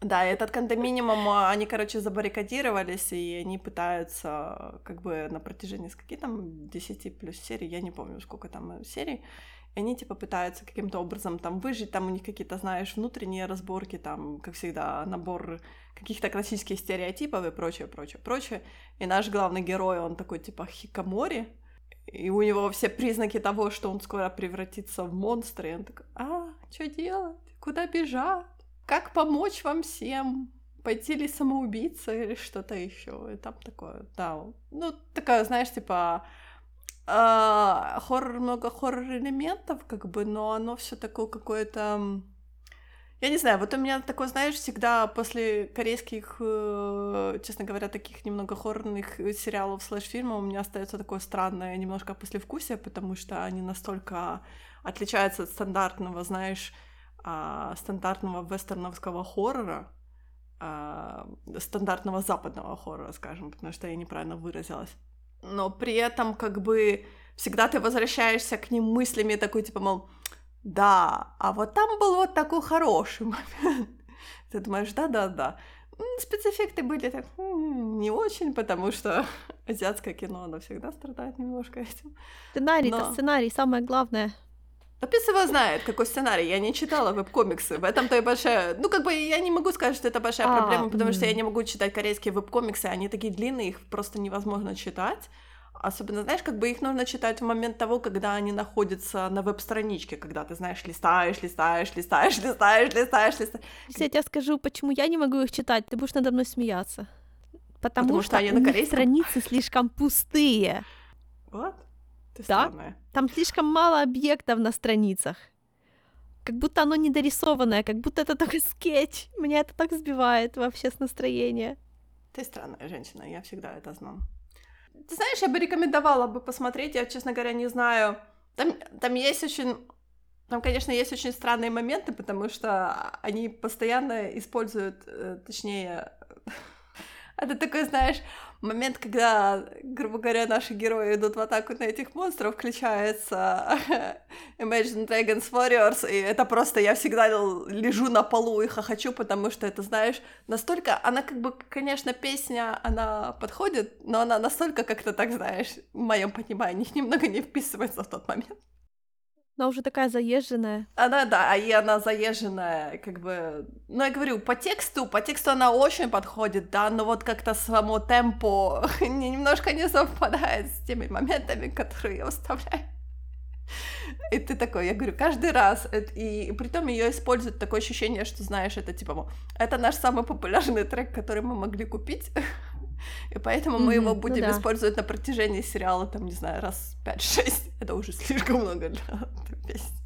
Да, этот кондоминиум, а, они, короче, забаррикадировались, и они пытаются, как бы, на протяжении, скольки там, 10 плюс серий, я не помню, сколько там серий, и они, типа, пытаются каким-то образом там выжить, там у них какие-то, знаешь, внутренние разборки, там, как всегда, набор каких-то классических стереотипов и прочее, прочее, прочее. И наш главный герой, он такой, типа, хикамори, и у него все признаки того, что он скоро превратится в монстра, и он такой, а, что делать? Куда бежать? Как помочь вам всем? Пойти ли самоубийца или что-то еще? И там такое, да. Ну, такая, знаешь, типа э, хоррор, много хоррор-элементов, как бы, но оно все такое какое-то... Я не знаю, вот у меня такое, знаешь, всегда после корейских, э, честно говоря, таких немного хоррорных сериалов слэш-фильмов у меня остается такое странное немножко послевкусие, потому что они настолько отличаются от стандартного, знаешь, а, стандартного вестерновского хоррора, а, стандартного западного хоррора, скажем, потому что я неправильно выразилась. Но при этом как бы всегда ты возвращаешься к ним мыслями такой, типа, мол, да, а вот там был вот такой хороший момент. Ты думаешь, да-да-да. Спецэффекты были так не очень, потому что азиатское кино, оно всегда страдает немножко этим. Сценарий, Но... сценарий, самое главное. Опис его знает, какой сценарий. Я не читала веб-комиксы. В этом-то и большая... Ну, как бы я не могу сказать, что это большая а, проблема, потому что я не могу читать корейские веб-комиксы. Они такие длинные, их просто невозможно читать. Особенно, знаешь, как бы их нужно читать в момент того, когда они находятся на веб-страничке, когда ты, знаешь, листаешь, листаешь, листаешь, листаешь, листаешь, листаешь. Если я тебе скажу, почему я не могу их читать, ты будешь надо мной смеяться. Потому, Потому что, что они на корейском... страницы слишком пустые. Вот. Ты да? Странная. Там слишком мало объектов на страницах. Как будто оно недорисованное, как будто это такой скетч. Меня это так сбивает вообще с настроения. Ты странная женщина, я всегда это знала. Ты знаешь, я бы рекомендовала бы посмотреть, я, честно говоря, не знаю. Там, там есть очень... Там, конечно, есть очень странные моменты, потому что они постоянно используют, э, точнее, это такой, знаешь, момент, когда, грубо говоря, наши герои идут в атаку на этих монстров, включается Imagine Dragons Warriors, и это просто я всегда лежу на полу и хохочу, потому что это, знаешь, настолько, она как бы, конечно, песня, она подходит, но она настолько как-то, так знаешь, в моем понимании, немного не вписывается в тот момент. Она уже такая заезженная. Она, да, и она заезженная, как бы... Ну, я говорю, по тексту, по тексту она очень подходит, да, но вот как-то само темпо немножко не совпадает с теми моментами, которые я вставляю. И ты такой, я говорю, каждый раз, и, и притом ее используют такое ощущение, что знаешь, это типа, это наш самый популярный трек, который мы могли купить, и поэтому мы его будем ну, да. использовать на протяжении сериала, там, не знаю, раз 5-6. Это уже слишком много для песни.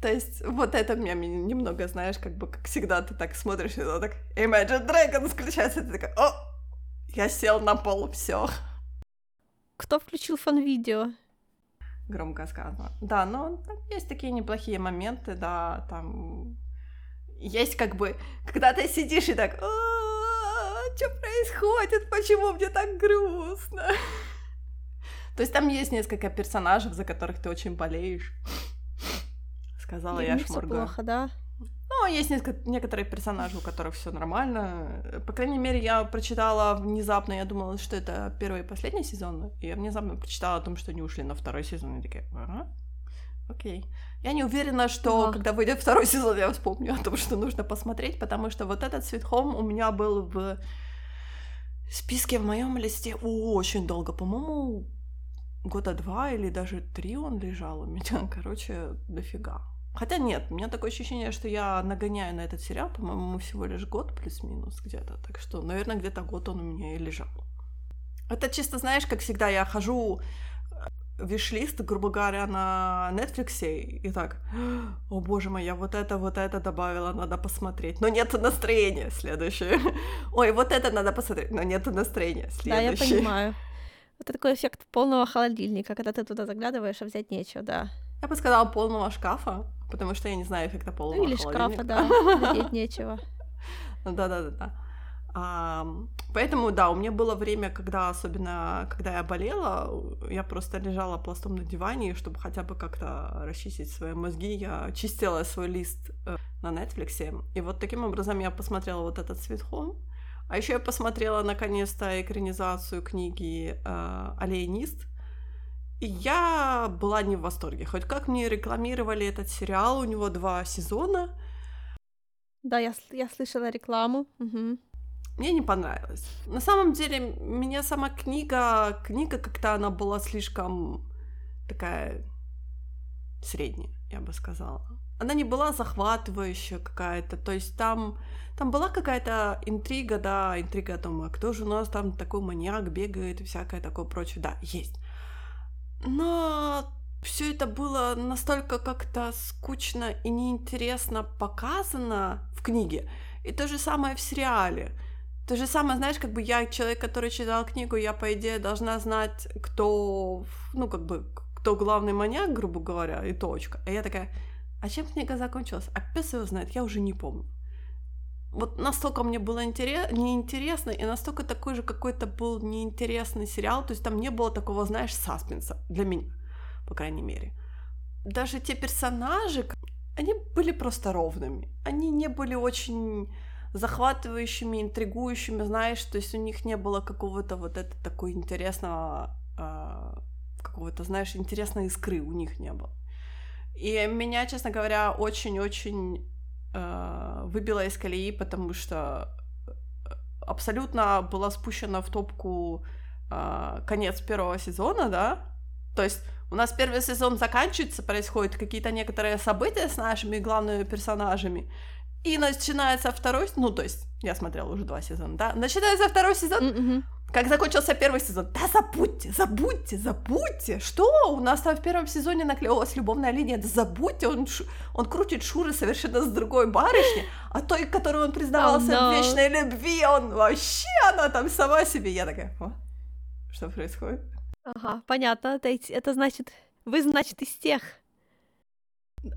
То есть вот это меня немного, знаешь, как бы, как всегда, ты так смотришь, и так Imagine Dragons включается, и ты такая, о, я сел на пол, все. Кто включил фан-видео? Громко сказано. Да, но там есть такие неплохие моменты, да, там есть как бы, когда ты сидишь и так, что происходит, почему мне так грустно? То есть там есть несколько персонажей, за которых ты очень болеешь. Сказала я шморга. плохо, да? Ну, есть несколько, некоторые персонажи, у которых все нормально. По крайней мере, я прочитала внезапно, я думала, что это первый и последний сезон, и я внезапно прочитала о том, что они ушли на второй сезон, и такая, ага, окей. Я не уверена, что ага. когда выйдет второй сезон, я вспомню о том, что нужно посмотреть, потому что вот этот Sweet Home у меня был в списке в моем листе очень долго, по-моему, года два или даже три он лежал у меня, короче, дофига. Хотя нет, у меня такое ощущение, что я нагоняю на этот сериал, по-моему, всего лишь год плюс-минус где-то, так что, наверное, где-то год он у меня и лежал. Это чисто, знаешь, как всегда, я хожу виш-лист, грубо говоря, на Netflix, и так, о боже мой, я вот это, вот это добавила, надо посмотреть, но нет настроения, следующее. Ой, вот это надо посмотреть, но нет настроения, следующее. Да, я понимаю. Это такой эффект полного холодильника, когда ты туда заглядываешь, а взять нечего, да. Я бы сказала полного шкафа, потому что я не знаю эффекта полного ну, или холодильника. шкафа, да, надеть нечего. Да-да-да-да. Поэтому, да, у меня было время, когда, особенно когда я болела, я просто лежала пластом на диване, чтобы хотя бы как-то расчистить свои мозги, я чистила свой лист э, на Netflix, и вот таким образом я посмотрела вот этот Sweet а еще я посмотрела наконец-то экранизацию книги э, «Алиенист», и я была не в восторге. Хоть как мне рекламировали этот сериал, у него два сезона. Да, я, я слышала рекламу. Угу мне не понравилось. На самом деле, меня сама книга, книга как-то она была слишком такая средняя, я бы сказала. Она не была захватывающая какая-то, то есть там, там была какая-то интрига, да, интрига о том, а кто же у нас там такой маньяк бегает и всякое такое прочее, да, есть. Но все это было настолько как-то скучно и неинтересно показано в книге, и то же самое в сериале. То же самое, знаешь, как бы я человек, который читал книгу, я, по идее, должна знать, кто, ну, как бы, кто главный маньяк, грубо говоря, и точка. И я такая, а чем книга закончилась? А пес его знает, я уже не помню. Вот настолько мне было интерес... неинтересно, и настолько такой же какой-то был неинтересный сериал, то есть там не было такого, знаешь, саспенса для меня, по крайней мере. Даже те персонажи, они были просто ровными. Они не были очень захватывающими, интригующими, знаешь, то есть у них не было какого-то вот это такой интересного, э, какого-то, знаешь, интересной искры у них не было. И меня, честно говоря, очень-очень э, выбило из колеи, потому что абсолютно была спущена в топку э, конец первого сезона, да, то есть у нас первый сезон заканчивается, происходят какие-то некоторые события с нашими главными персонажами, и начинается второй, ну, то есть, я смотрела уже два сезона, да, начинается второй сезон, mm-hmm. как закончился первый сезон, да забудьте, забудьте, забудьте, что у нас там в первом сезоне наклевалась любовная линия, да забудьте, он, он крутит шуры совершенно с другой барышни, а той, которой он признавался oh, no. в вечной любви, он вообще, она там сама себе, я такая, О, что происходит? Ага, понятно, это, это значит, вы, значит, из тех,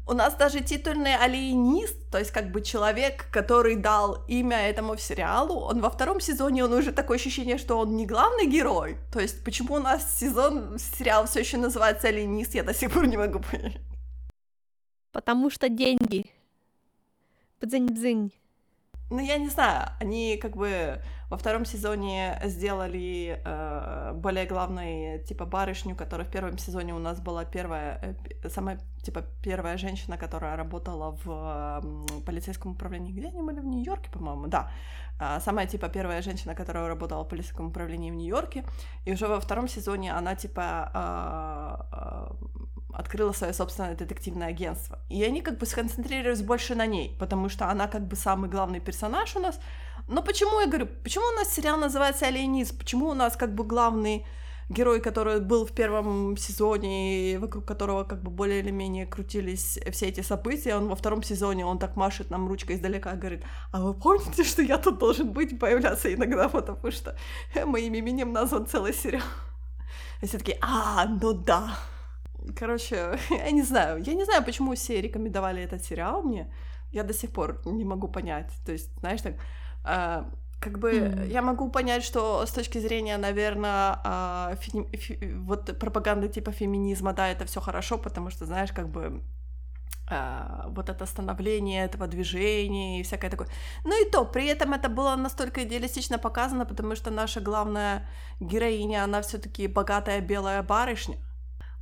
у нас даже титульный алиенист, то есть как бы человек, который дал имя этому сериалу, он во втором сезоне, он уже такое ощущение, что он не главный герой. То есть почему у нас сезон, сериал все еще называется алиенист, я до сих пор не могу понять. Потому что деньги. Бдзынь-бдзынь. Ну, я не знаю, они как бы во втором сезоне сделали э, более главной, типа, барышню, которая в первом сезоне у нас была первая, э, самая, типа, первая женщина, которая работала в э, полицейском управлении. Где они были? В Нью-Йорке, по-моему, да. Э, самая, типа, первая женщина, которая работала в полицейском управлении в Нью-Йорке. И уже во втором сезоне она, типа, э, э, открыла свое собственное детективное агентство. И они как бы сконцентрировались больше на ней, потому что она как бы самый главный персонаж у нас, но почему я говорю, почему у нас сериал называется «Алиенист»? Почему у нас как бы главный герой, который был в первом сезоне, и вокруг которого как бы более или менее крутились все эти события, он во втором сезоне, он так машет нам ручкой издалека, говорит, а вы помните, что я тут должен быть, появляться иногда, потому что моим именем назван целый сериал. И все таки а, ну да. Короче, я не знаю, я не знаю, почему все рекомендовали этот сериал мне, я до сих пор не могу понять, то есть, знаешь, так, как бы mm. я могу понять, что с точки зрения, наверное, а, фи- фи- вот пропаганды типа феминизма, да, это все хорошо, потому что, знаешь, как бы а, вот это становление этого движения и всякое такое. Ну и то, при этом это было настолько идеалистично показано, потому что наша главная героиня, она все-таки богатая белая барышня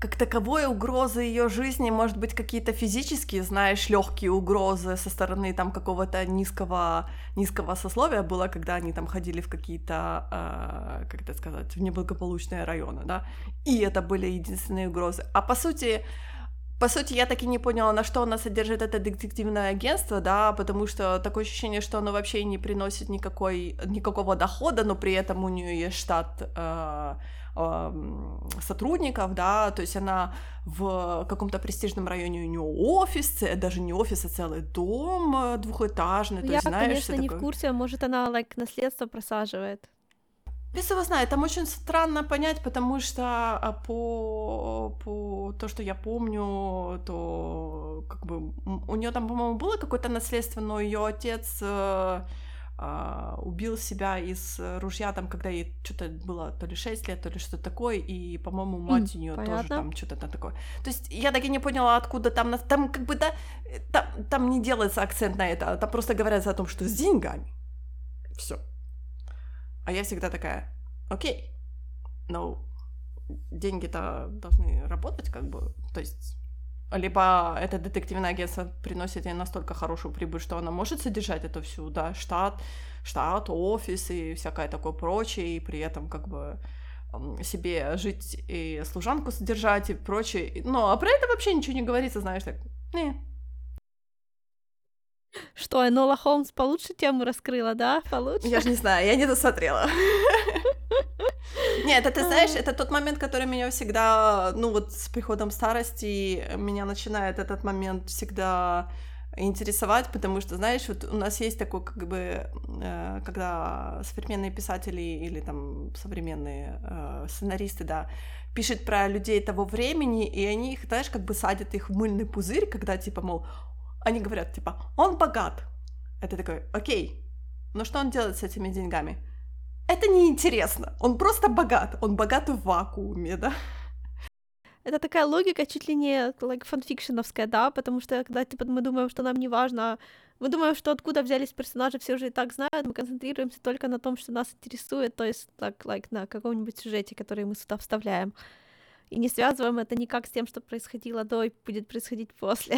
как таковой угрозы ее жизни, может быть, какие-то физические, знаешь, легкие угрозы со стороны там какого-то низкого, низкого сословия было, когда они там ходили в какие-то, э, как это сказать, в неблагополучные районы, да, и это были единственные угрозы. А по сути, по сути, я так и не поняла, на что она содержит это детективное агентство, да, потому что такое ощущение, что оно вообще не приносит никакой, никакого дохода, но при этом у нее есть штат э, сотрудников, да, то есть она в каком-то престижном районе у нее офис, даже не офис, а целый дом э, двухэтажный, то я, есть знаешь, конечно, не такое... в курсе, может, она, like, наследство просаживает. Без его знает, там очень странно понять, потому что а, по, по то, что я помню, то как бы у нее там, по-моему, было какое-то наследство, но ее отец э, э, убил себя из ружья, там, когда ей что-то было то ли 6 лет, то ли что-то такое, и, по-моему, мать mm, у нее тоже там что-то такое. То есть я так и не поняла, откуда там, там как бы, да, там, там не делается акцент на это, там просто говорят о том, что с деньгами. Все. А я всегда такая, окей, но деньги-то должны работать, как бы, то есть либо это детективное агентство приносит ей настолько хорошую прибыль, что она может содержать это всю, да, штат, штат, офис и всякое такое прочее, и при этом как бы себе жить и служанку содержать и прочее. Ну, а про это вообще ничего не говорится, знаешь, так, не, что, Энола Холмс получше тему раскрыла, да? Получше? Я же не знаю, я не досмотрела. Нет, это, ты знаешь, это тот момент, который меня всегда, ну вот с приходом старости, меня начинает этот момент всегда интересовать, потому что, знаешь, вот у нас есть такой, как бы, э, когда современные писатели или там современные э, сценаристы, да, пишут про людей того времени, и они их, знаешь, как бы садят их в мыльный пузырь, когда, типа, мол, они говорят, типа, он богат. Это такой, окей, но что он делает с этими деньгами? Это неинтересно. Он просто богат. Он богат в вакууме, да? Это такая логика чуть ли не like, фанфикшеновская, да, потому что когда типа, мы думаем, что нам не важно, мы думаем, что откуда взялись персонажи, все уже и так знают, мы концентрируемся только на том, что нас интересует, то есть так, like, на каком-нибудь сюжете, который мы сюда вставляем. И не связываем это никак с тем, что происходило до и будет происходить после.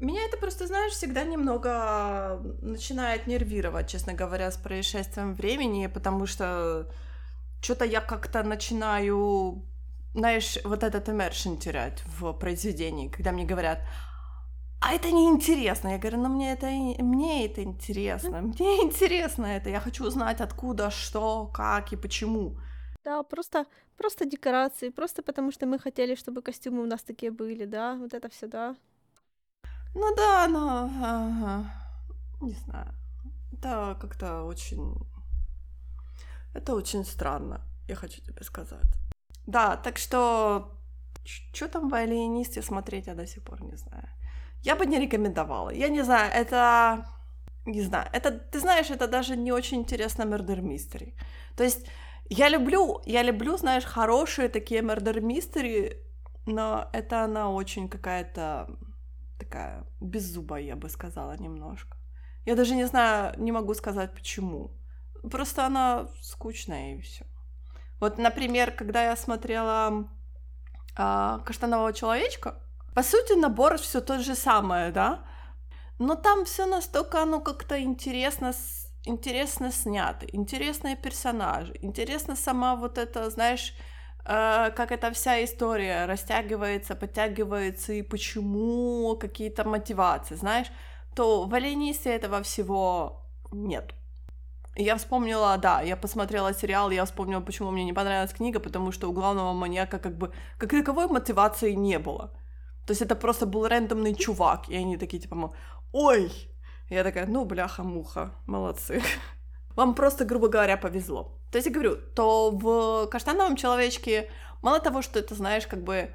Меня это просто, знаешь, всегда немного начинает нервировать, честно говоря, с происшествием времени, потому что что-то я как-то начинаю, знаешь, вот этот immersion терять в произведении, когда мне говорят, а это неинтересно. Я говорю, ну мне это, мне это интересно, мне интересно это, я хочу узнать откуда, что, как и почему. Да, просто, просто декорации, просто потому что мы хотели, чтобы костюмы у нас такие были, да, вот это все, да. Ну да, но... Ага. Не знаю. Это как-то очень... Это очень странно, я хочу тебе сказать. Да, так что... Что там в «Алиенисте» смотреть, я до сих пор не знаю. Я бы не рекомендовала. Я не знаю, это... Не знаю, это, ты знаешь, это даже не очень интересно Murder Mystery. То есть я люблю, я люблю, знаешь, хорошие такие Murder Mystery, но это она очень какая-то такая беззубая, я бы сказала, немножко. Я даже не знаю, не могу сказать почему. Просто она скучная и все. Вот, например, когда я смотрела а, Каштанового человечка, по сути, набор все то же самое, да? Но там все настолько, оно как-то интересно, интересно снято, интересные персонажи, интересно сама вот это, знаешь, как эта вся история растягивается, подтягивается и почему, какие-то мотивации, знаешь, то в Алиенисе этого всего нет. Я вспомнила, да, я посмотрела сериал, я вспомнила, почему мне не понравилась книга, потому что у главного маньяка как бы как таковой мотивации не было. То есть это просто был рандомный чувак, и они такие типа, ой, я такая, ну, бляха-муха, молодцы. Вам просто, грубо говоря, повезло. То есть я говорю, то в каштановом человечке мало того, что это, знаешь, как бы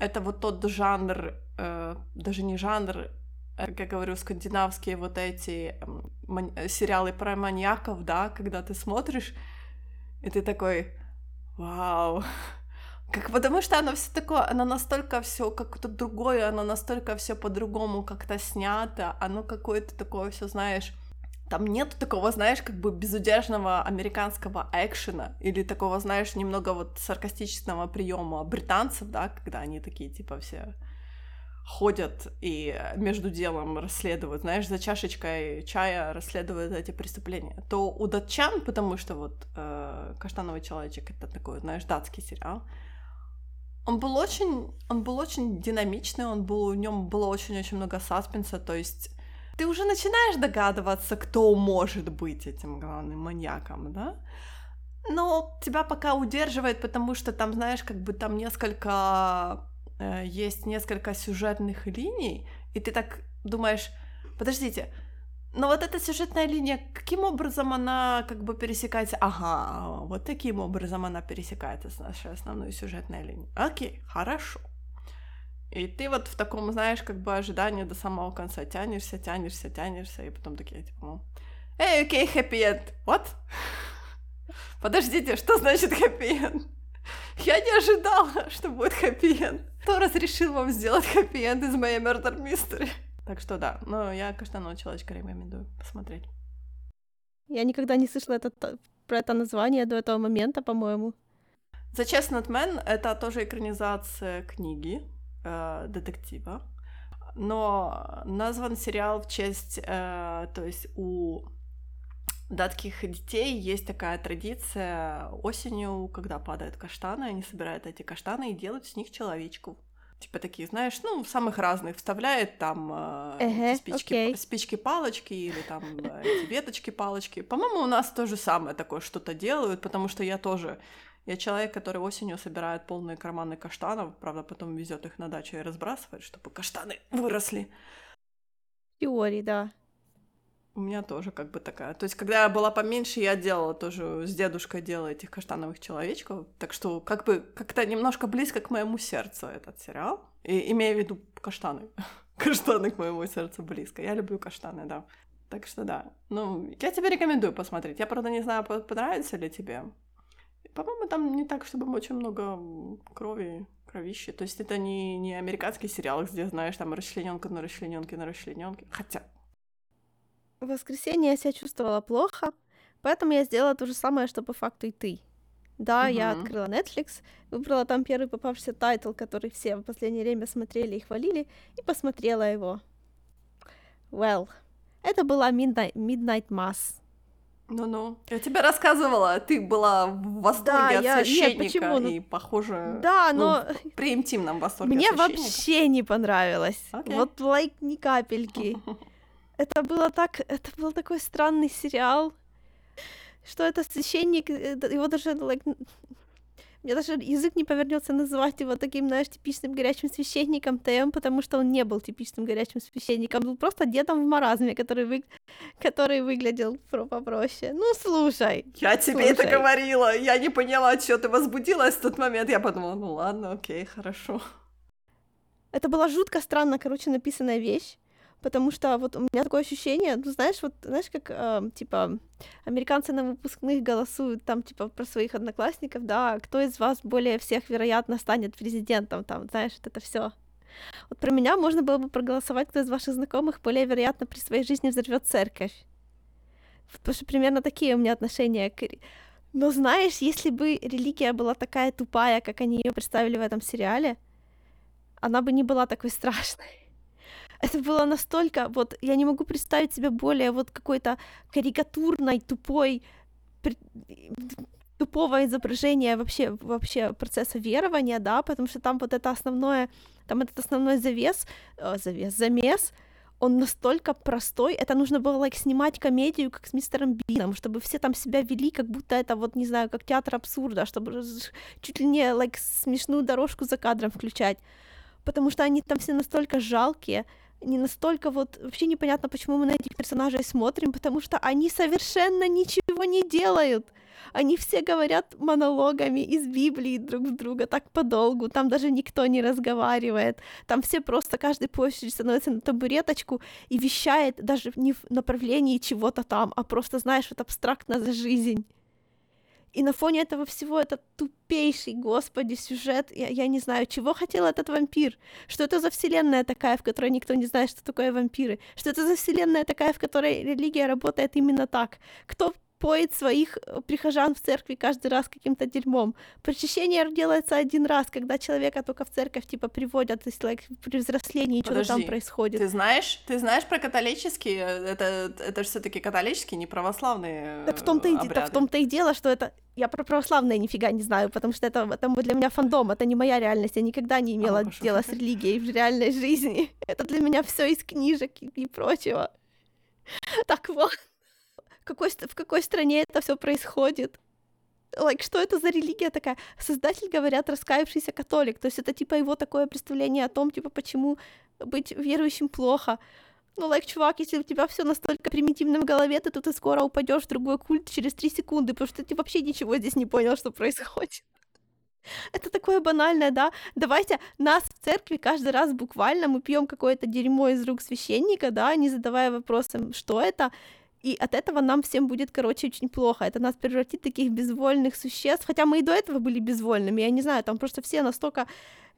это вот тот жанр, э, даже не жанр, э, как я говорю, скандинавские вот эти э, сериалы про маньяков, да, когда ты смотришь, и ты такой, вау, как, потому что оно все такое, оно настолько все как-то другое, оно настолько все по-другому как-то снято, оно какое-то такое все, знаешь, там нет такого, знаешь, как бы безудержного американского экшена или такого, знаешь, немного вот саркастичного приема британцев, да, когда они такие, типа, все ходят и между делом расследуют, знаешь, за чашечкой чая расследуют эти преступления, то у датчан, потому что вот э, «Каштановый человечек» — это такой, знаешь, датский сериал, Он был очень, он был очень динамичный, он был, в нем было очень-очень много саспенса, то есть ты уже начинаешь догадываться, кто может быть этим главным маньяком, да? Но тебя пока удерживает, потому что там, знаешь, как бы там несколько э, есть несколько сюжетных линий, и ты так думаешь, подождите, но вот эта сюжетная линия, каким образом она как бы пересекается? Ага, вот таким образом она пересекается с нашей основной сюжетной линией. Окей, хорошо. И ты вот в таком, знаешь, как бы ожидании до самого конца тянешься, тянешься, тянешься, и потом такие, типа, эй, окей, хэппи энд, what? Подождите, что значит хэппи энд? Я не ожидала, что будет хэппи энд. Кто разрешил вам сделать хэппи энд из моей Murder Mystery? Так что да, но я Каштанового человечка рекомендую посмотреть. Я никогда не слышала это, про это название до этого момента, по-моему. The Chestnut Man — это тоже экранизация книги, э, детектива, но назван сериал в честь, э, то есть у датских детей есть такая традиция осенью, когда падают каштаны, они собирают эти каштаны и делают с них человечков типа такие, знаешь, ну, самых разных, вставляет там э, uh-huh, спички, okay. спички, палочки или там э, эти веточки, палочки. По-моему, у нас то же самое такое что-то делают, потому что я тоже, я человек, который осенью собирает полные карманы каштанов, правда, потом везет их на дачу и разбрасывает, чтобы каштаны выросли. Теории, да. У меня тоже как бы такая. То есть, когда я была поменьше, я делала тоже с дедушкой делала этих каштановых человечков. Так что как бы как-то немножко близко к моему сердцу этот сериал. И имея в виду каштаны. каштаны к моему сердцу близко. Я люблю каштаны, да. Так что да. Ну, я тебе рекомендую посмотреть. Я, правда, не знаю, понравится ли тебе. По-моему, там не так, чтобы очень много крови, кровищи. То есть это не, не американский сериал, где, знаешь, там расчлененка на расчлененке на расчлененке. Хотя, в воскресенье я себя чувствовала плохо, поэтому я сделала то же самое, что по факту и ты. Да, uh-huh. я открыла Netflix, выбрала там первый попавшийся title, который все в последнее время смотрели и хвалили, и посмотрела его. Well, это была Midnight, Midnight Mass. Ну-ну. Я тебе рассказывала, ты была в восторге да, от я... священника, Нет, почему? Ну... и, похоже, да, ну, но... при интимном восторге Мне вообще не понравилось. Okay. Вот лайк like, ни капельки. Это было так... Это был такой странный сериал, что это священник, э, его даже, like, мне даже язык не повернется называть его таким, знаешь, типичным горячим священником ТМ, потому что он не был типичным горячим священником, он был просто дедом в маразме, который, вы... который выглядел попроще. Ну, слушай. Я тебе слушай. это говорила, я не поняла, что ты возбудилась в тот момент. Я подумала, ну ладно, окей, хорошо. Это была жутко странно, короче, написанная вещь потому что вот у меня такое ощущение, ну знаешь, вот знаешь, как э, типа американцы на выпускных голосуют там типа про своих одноклассников, да, кто из вас более всех вероятно станет президентом, там, знаешь, вот это все. Вот про меня можно было бы проголосовать, кто из ваших знакомых более вероятно при своей жизни взорвет церковь. Потому что примерно такие у меня отношения к... Но знаешь, если бы религия была такая тупая, как они ее представили в этом сериале, она бы не была такой страшной это было настолько, вот, я не могу представить себе более вот какой-то карикатурной, тупой, тупого изображения вообще, вообще процесса верования, да, потому что там вот это основное, там этот основной завес, э, завес, замес, он настолько простой, это нужно было like, снимать комедию, как с мистером Бином, чтобы все там себя вели, как будто это вот, не знаю, как театр абсурда, чтобы чуть ли не like, смешную дорожку за кадром включать, потому что они там все настолько жалкие, не настолько вот... Вообще непонятно, почему мы на этих персонажей смотрим, потому что они совершенно ничего не делают. Они все говорят монологами из Библии друг с друга так подолгу, там даже никто не разговаривает, там все просто, каждый по очереди становится на табуреточку и вещает даже не в направлении чего-то там, а просто, знаешь, вот абстрактно за жизнь. И на фоне этого всего это тупейший, господи, сюжет. Я, я не знаю, чего хотел этот вампир. Что это за вселенная такая, в которой никто не знает, что такое вампиры. Что это за вселенная такая, в которой религия работает именно так. Кто поет своих э, прихожан в церкви каждый раз каким-то дерьмом. Причащение делается один раз, когда человека только в церковь типа приводят, то есть like, при взрослении что-то там происходит. Ты знаешь, ты знаешь про католические? Это, это же все-таки католические, не православные так в том-то и, так в том-то и дело, что это я про православные нифига не знаю, потому что это, это для меня фандом, это не моя реальность, я никогда не имела О, дела с религией в реальной жизни. Это для меня все из книжек и прочего. Так вот какой, в какой стране это все происходит. Like, что это за религия такая? Создатель, говорят, раскаявшийся католик. То есть это типа его такое представление о том, типа, почему быть верующим плохо. Ну, like, чувак, если у тебя все настолько примитивно в голове, то ты скоро упадешь в другой культ через три секунды, потому что ты вообще ничего здесь не понял, что происходит. Это такое банальное, да? Давайте нас в церкви каждый раз буквально мы пьем какое-то дерьмо из рук священника, да, не задавая вопросом, что это, и от этого нам всем будет, короче, очень плохо. Это нас превратит в таких безвольных существ, хотя мы и до этого были безвольными, я не знаю, там просто все настолько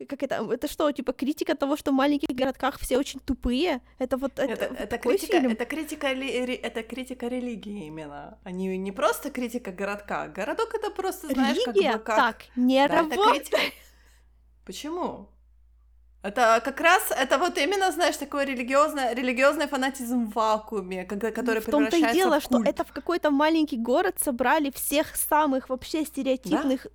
как это, это что, типа критика того, что в маленьких городках все очень тупые? Это вот это, это, это критика, фильм? это критика, это критика религии именно, не, не просто критика городка. Городок это просто знаешь, Религия как бы как. Так не да, работает. Критика... Почему? Это как раз, это вот именно, знаешь, такой религиозный, религиозный фанатизм в вакууме, когда, который в том-то и дело, что это в какой-то маленький город собрали всех самых вообще стереотипных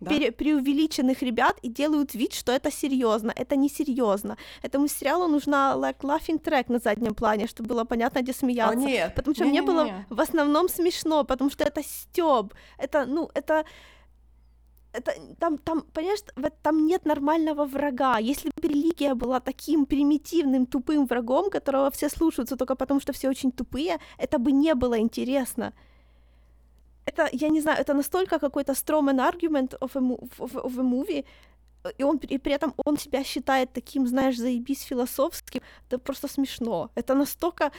да? Пере- преувеличенных ребят и делают вид, что это серьезно. Это не серьезно. Этому сериалу нужна like laughing track на заднем плане, чтобы было понятно, где смеяться. О, нет. Потому что не, мне не, было не. в основном смешно, потому что это стёб. Это, ну, это это, там, там, понимаешь, там нет нормального врага. Если бы религия была таким примитивным, тупым врагом, которого все слушаются только потому, что все очень тупые, это бы не было интересно. Это, я не знаю, это настолько какой-то strawman argument of a, of, of a movie, и он и при этом он себя считает таким, знаешь, заебись философским, это просто смешно. Это настолько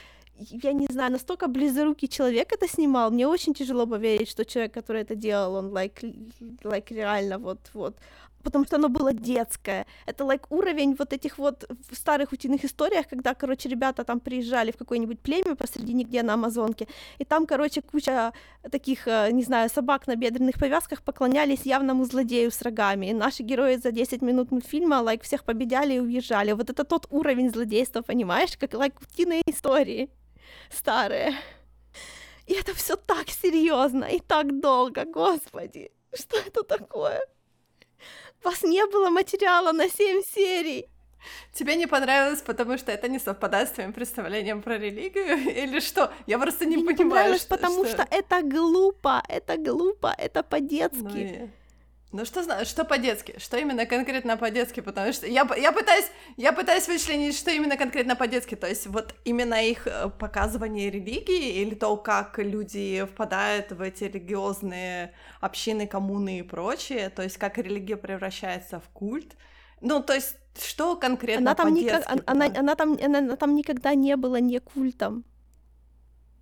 я не знаю, настолько близорукий человек это снимал, мне очень тяжело поверить, что человек, который это делал, он, like, like реально вот-вот потому что оно было детское. Это like уровень вот этих вот старых утиных историях, когда, короче, ребята там приезжали в какое-нибудь племя посреди нигде на Амазонке, и там, короче, куча таких, э, не знаю, собак на бедренных повязках поклонялись явному злодею с рогами. И наши герои за 10 минут мультфильма, like, всех победяли и уезжали. Вот это тот уровень злодейства, понимаешь, как, like, утиные истории старые. И это все так серьезно и так долго, господи. Что это такое? У вас не было материала на 7 серий. Тебе не понравилось, потому что это не совпадает с твоим представлением про религию? Или что? Я просто не Мне понимаю, не понравилось, что, потому что... что это глупо, это глупо, это по-детски. Ну, и... Ну что, что по-детски? Что именно конкретно по-детски? Потому что я, я, пытаюсь, я пытаюсь вычленить, что именно конкретно по-детски. То есть вот именно их э, показывание религии или то, как люди впадают в эти религиозные общины, коммуны и прочее. То есть как религия превращается в культ. Ну, то есть что конкретно она там? Никак, она, она, она, там, она, она там никогда не была не культом.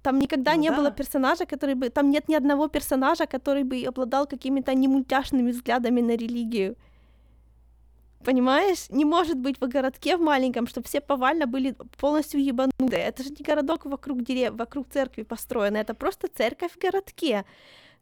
Там никогда ну, не да. было персонажа, который бы... Там нет ни одного персонажа, который бы обладал какими-то немультяшными взглядами на религию. Понимаешь? Не может быть в городке в маленьком, чтобы все повально были полностью ебанутые. Это же не городок вокруг дерев, вокруг церкви построен. Это просто церковь в городке.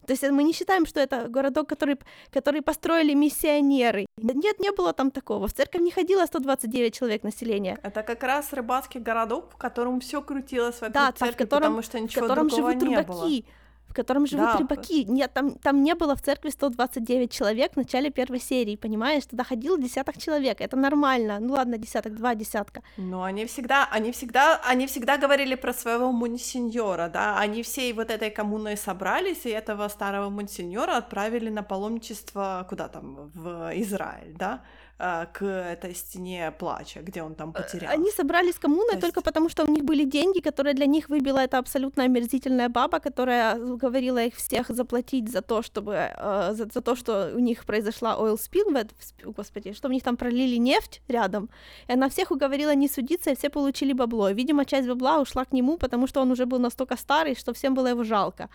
То есть мы не считаем, что это городок, который, который построили миссионеры. Нет, не было там такого. В церковь не ходило 129 человек населения. Это как раз рыбацкий городок, в котором все крутилось вокруг да, церкви, в котором, потому что ничего в котором другого живут не рыбаки. было в котором живут да. рыбаки. Нет, там, там не было в церкви 129 человек в начале первой серии, понимаешь? Туда ходил десяток человек, это нормально. Ну ладно, десяток, два десятка. Но они всегда, они всегда, они всегда говорили про своего мунсеньора, да? Они всей вот этой коммуной собрались, и этого старого мунсеньора отправили на паломничество куда там, в Израиль, да? А, к этой стене плача, где он там потерял. Они собрались с коммуной есть... только потому, что у них были деньги, которые для них выбила эта абсолютно омерзительная баба, которая говорила их всех заплатить за то, чтобы э, за, за то, что у них произошла oil spill, господи, что у них там пролили нефть рядом, и она всех уговорила не судиться, и все получили бабло. Видимо, часть бабла ушла к нему, потому что он уже был настолько старый, что всем было его жалко.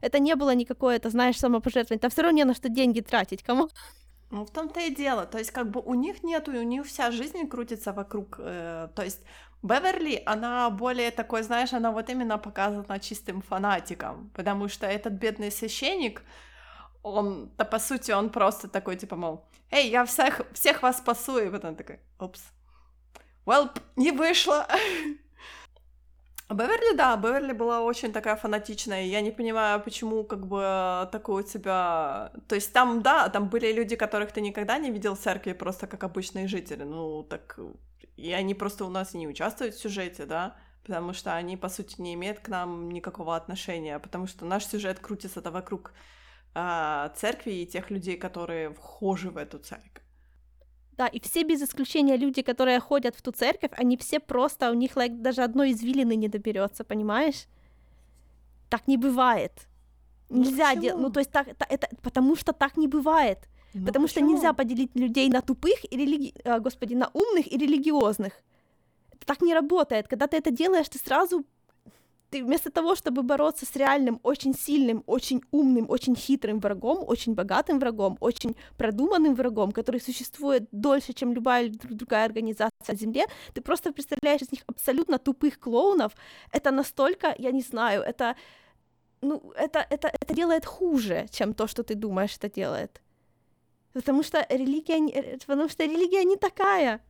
Это не было никакое, это, знаешь, самопожертвование. Там все равно не на что деньги тратить. Кому? Ну, в том-то и дело. То есть, как бы у них нету, у них вся жизнь крутится вокруг. Э, то есть, Беверли, она более такой, знаешь, она вот именно показана чистым фанатиком, потому что этот бедный священник, он, да по сути, он просто такой, типа, мол, эй, я всех, всех вас спасу, и потом такой, упс, well, не вышло. Беверли, да, Беверли была очень такая фанатичная, я не понимаю, почему как бы такое у тебя... То есть там, да, там были люди, которых ты никогда не видел в церкви, просто как обычные жители, ну, так... И они просто у нас не участвуют в сюжете, да, потому что они, по сути, не имеют к нам никакого отношения, потому что наш сюжет крутится-то вокруг э, церкви и тех людей, которые вхожи в эту церковь. Да, и все без исключения люди, которые ходят в ту церковь, они все просто, у них like, даже одной извилины не доберется, понимаешь? Так не бывает. Ну нельзя делать, ну то есть так, это, потому что так не бывает. Ну, потому почему? что нельзя поделить людей на тупых и религи... а, господи, на умных и религиозных. Это так не работает. Когда ты это делаешь, ты сразу ты вместо того, чтобы бороться с реальным, очень сильным, очень умным, очень хитрым врагом, очень богатым врагом, очень продуманным врагом, который существует дольше, чем любая другая организация на Земле, ты просто представляешь из них абсолютно тупых клоунов. Это настолько, я не знаю, это, ну, это, это, это делает хуже, чем то, что ты думаешь, это делает. Потому что религия, потому что религия не такая.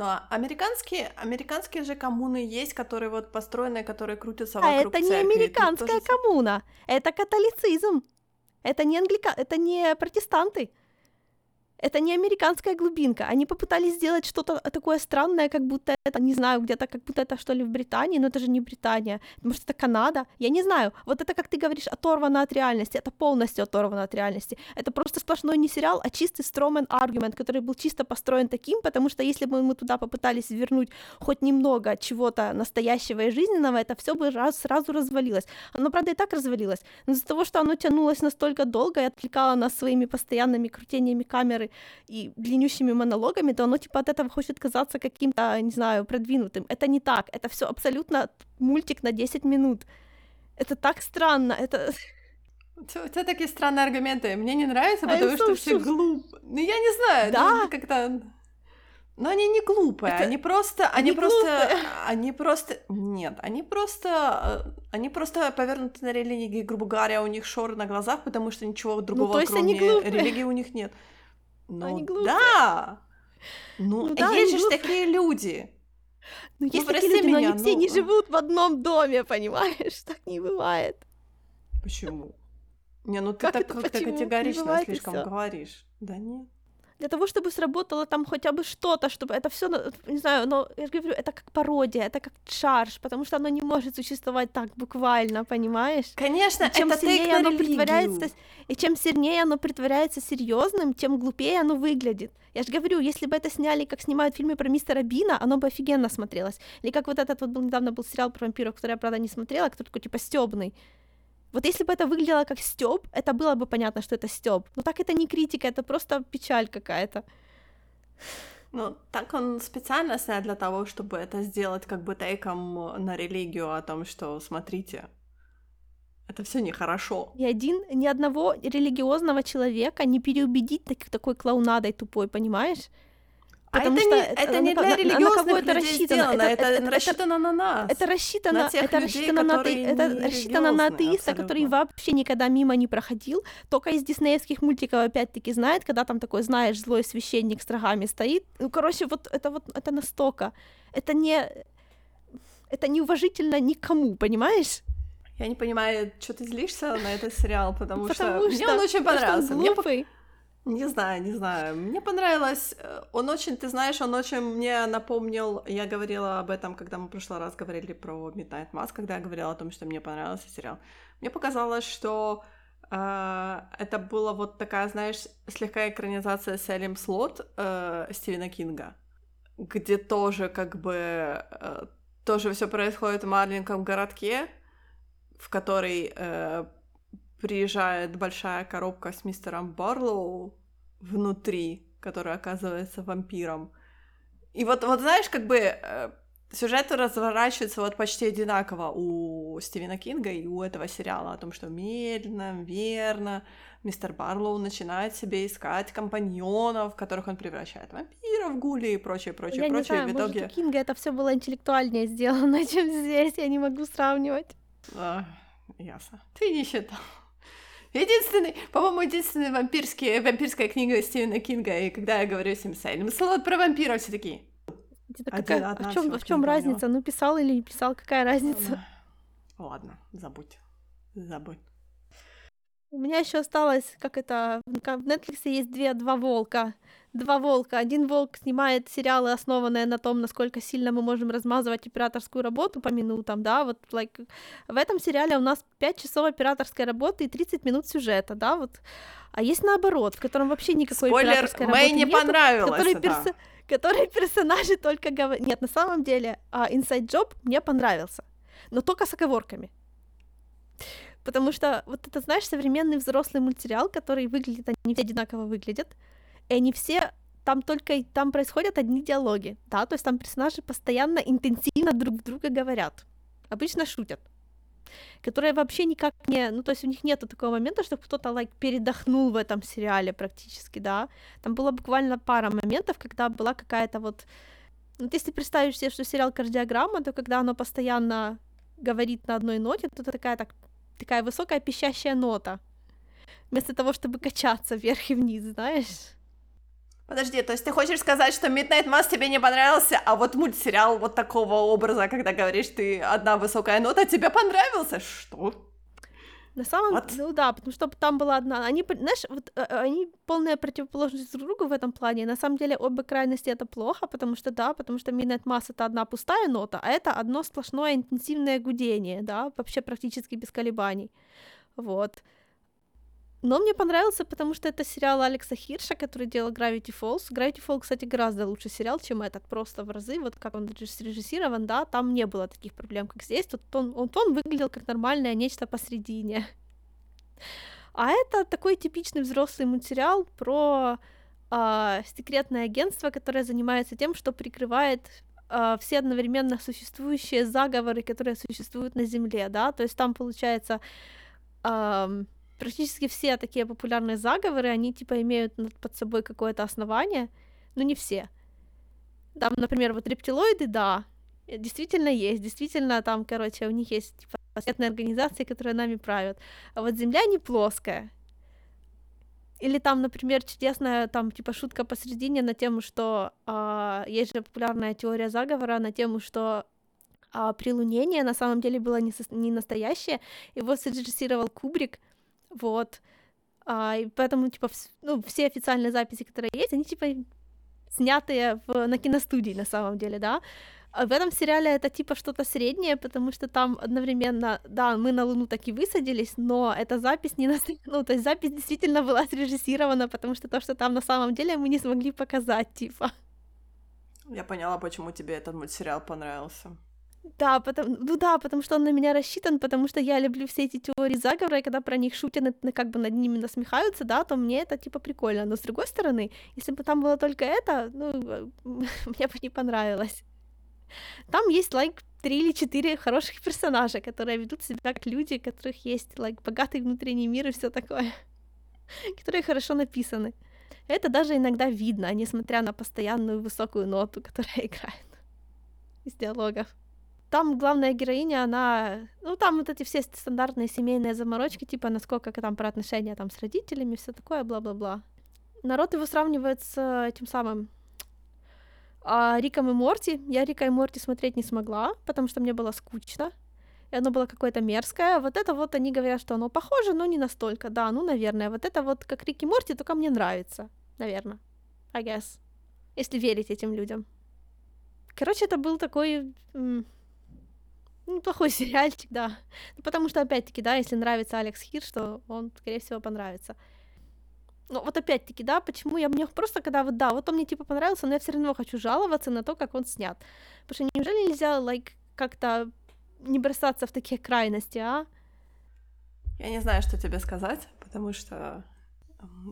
Ну, а американские, американские же коммуны есть, которые вот построены, которые крутятся а вокруг А это не американская тоже... коммуна, это католицизм. Это не англика... это не протестанты. Это не американская глубинка. Они попытались сделать что-то такое странное, как будто это, не знаю, где-то, как будто это что ли в Британии, но это же не Британия. Может, это Канада? Я не знаю. Вот это, как ты говоришь, оторвано от реальности. Это полностью оторвано от реальности. Это просто сплошной не сериал, а чистый стромен аргумент, который был чисто построен таким, потому что если бы мы туда попытались вернуть хоть немного чего-то настоящего и жизненного, это все бы раз, сразу развалилось. Оно, правда, и так развалилось. Но из-за того, что оно тянулось настолько долго и отвлекало нас своими постоянными крутениями камеры и длиннющими монологами, то оно типа от этого хочет казаться каким-то, не знаю, продвинутым. Это не так. Это все абсолютно мультик на 10 минут. Это так странно. Это... У тебя такие странные аргументы. Мне не нравится, потому что все глупые. Ну, я не знаю. Да? Ну, как-то... Но они не глупые, это... они просто, они, они просто, глупые. они просто, нет, они просто, э, они просто повернуты на религии, грубо говоря, у них шоры на глазах, потому что ничего другого, ну, кроме религии, у них нет. Ну, они глупые. Да! Ну, ну да, есть же такие люди. Ну, ну есть такие люди, меня, но они все не живут в одном доме, понимаешь? Так не бывает. Почему? Не, ну ты как так как-то категорично слишком говоришь. Да нет для того, чтобы сработало там хотя бы что-то, чтобы это все, не знаю, но я же говорю, это как пародия, это как шарж, потому что оно не может существовать так буквально, понимаешь? Конечно, и чем это сильнее оно притворяется, и чем сильнее оно притворяется серьезным, тем глупее оно выглядит. Я же говорю, если бы это сняли, как снимают в фильме про мистера Бина, оно бы офигенно смотрелось. Или как вот этот вот был недавно был сериал про вампиров, который я, правда, не смотрела, который такой типа стебный. Вот если бы это выглядело как стёб, это было бы понятно, что это стёб. Но так это не критика, это просто печаль какая-то. Ну, так он специально снят для того, чтобы это сделать как бы тейком на религию о том, что смотрите, это все нехорошо. Ни один, ни одного религиозного человека не переубедить так, такой клоунадой тупой, понимаешь? А Потому а это что не, это, это не для религиозных на, на это рассчитано. Это, это, это, это рассчитано на нас. Это рассчитано, на тех это людей, рассчитано на это рассчитано на атеиста, который вообще никогда мимо не проходил, только из диснеевских мультиков опять-таки знает, когда там такой, знаешь, злой священник с рогами стоит. Ну, короче, вот это вот это настолько. Это не это неуважительно никому, понимаешь? Я не понимаю, что ты злишься на этот сериал, потому, потому что, что мне он очень понравился. Мне, не знаю, не знаю. Мне понравилось. Э, он очень, ты знаешь, он очень мне напомнил. Я говорила об этом, когда мы в прошлый раз говорили про Midnight Mass, когда я говорила о том, что мне понравился сериал. Мне показалось, что э, это была вот такая, знаешь, слегка экранизация Селим Слот э, Стивена Кинга, где тоже как бы э, тоже все происходит в маленьком городке, в который э, приезжает большая коробка с мистером Барлоу внутри, который оказывается вампиром. И вот, вот знаешь, как бы э, сюжеты разворачиваются вот почти одинаково у Стивена Кинга и у этого сериала о том, что медленно, верно, мистер Барлоу начинает себе искать компаньонов, которых он превращает в вампиров, гули и прочее, прочее, я прочее. Не знаю, в итоге... может, у Кинга это все было интеллектуальнее сделано, чем здесь, я не могу сравнивать. А, ясно. Ты не считал. Единственный, по-моему, единственная вампирский, вампирская книга Стивена Кинга, и когда я говорю с ним Сайлем Слот про вампиров, все такие. Это какая, а в чем, в чем разница? Ну, писал или не писал, какая разница? Ладно, забудь. Забудь. У меня еще осталось, как это, в Netflix есть две, два волка. Два волка. Один волк снимает сериалы, основанные на том, насколько сильно мы можем размазывать операторскую работу по минутам, да, вот, like, в этом сериале у нас 5 часов операторской работы и 30 минут сюжета, да, вот. А есть наоборот, в котором вообще никакой Спойлер, операторской Мэй работы не нету, понравилось который это. перс... который персонажи только говорят... Нет, на самом деле, uh, Inside Job мне понравился, но только с оговорками. Потому что, вот это, знаешь, современный взрослый мультсериал, который выглядит, они все одинаково выглядят, и они все там только там происходят одни диалоги, да, то есть там персонажи постоянно интенсивно друг друга говорят, обычно шутят, которые вообще никак не, ну то есть у них нету такого момента, что кто-то like передохнул в этом сериале практически, да, там было буквально пара моментов, когда была какая-то вот, вот если представишь себе, что сериал кардиограмма, то когда оно постоянно говорит на одной ноте, то это такая так такая высокая пищащая нота, вместо того, чтобы качаться вверх и вниз, знаешь. Подожди, то есть ты хочешь сказать, что Midnight Mass тебе не понравился, а вот мультсериал вот такого образа, когда говоришь, ты одна высокая нота, тебе понравился? Что? На самом деле, ну да, потому что там была одна. Они, знаешь, вот э, они полная противоположность друг другу в этом плане. На самом деле обе крайности это плохо, потому что да, потому что Midnight Mass это одна пустая нота, а это одно сплошное интенсивное гудение, да, вообще практически без колебаний. Вот. Но мне понравился, потому что это сериал Алекса Хирша, который делал Gravity Falls. Gravity Falls, кстати, гораздо лучше сериал, чем этот, просто в разы. Вот как он срежиссирован, да, там не было таких проблем, как здесь. Тут он, он, он выглядел как нормальное нечто посредине. А это такой типичный взрослый мультсериал про э, секретное агентство, которое занимается тем, что прикрывает э, все одновременно существующие заговоры, которые существуют на Земле, да, то есть там получается э, практически все такие популярные заговоры, они типа имеют под собой какое-то основание, но не все. Там, например, вот рептилоиды, да, действительно есть, действительно там, короче, у них есть типа секретные организации, которые нами правят. А вот Земля не плоская. Или там, например, чудесная там типа шутка посередине на тему, что э, есть же популярная теория заговора на тему, что а прилунение на самом деле было не, со- не настоящее. Его срежиссировал Кубрик, вот. А, и поэтому, типа, вс- ну, все официальные записи, которые есть, они, типа, снятые в, на киностудии, на самом деле, да. А в этом сериале это, типа, что-то среднее, потому что там одновременно, да, мы на Луну так и высадились, но эта запись не... Нас... Ну, то есть запись действительно была срежиссирована, потому что то, что там на самом деле мы не смогли показать, типа. Я поняла, почему тебе этот мультсериал понравился. Да, потому, ну да, потому что он на меня рассчитан, потому что я люблю все эти теории заговора, и когда про них шутят, как бы над ними насмехаются, да, то мне это типа прикольно. Но с другой стороны, если бы там было только это, ну, мне бы не понравилось. Там есть, лайк, три или четыре хороших персонажа, которые ведут себя как люди, у которых есть, лайк, богатый внутренний мир и все такое, которые хорошо написаны. Это даже иногда видно, несмотря на постоянную высокую ноту, которая играет из диалогов там главная героиня, она, ну, там вот эти все стандартные семейные заморочки, типа, насколько там про отношения там с родителями, все такое, бла-бла-бла. Народ его сравнивает с этим самым а, Риком и Морти. Я Рика и Морти смотреть не смогла, потому что мне было скучно, и оно было какое-то мерзкое. Вот это вот они говорят, что оно похоже, но не настолько. Да, ну, наверное. Вот это вот как Рик и Морти, только мне нравится, наверное. I guess. Если верить этим людям. Короче, это был такой неплохой сериальчик, да. Ну, потому что, опять-таки, да, если нравится Алекс Хирш, то он, скорее всего, понравится. Ну, вот опять-таки, да, почему я мне просто, когда вот, да, вот он мне, типа, понравился, но я все равно хочу жаловаться на то, как он снят. Потому что неужели нельзя, like, как-то не бросаться в такие крайности, а? Я не знаю, что тебе сказать, потому что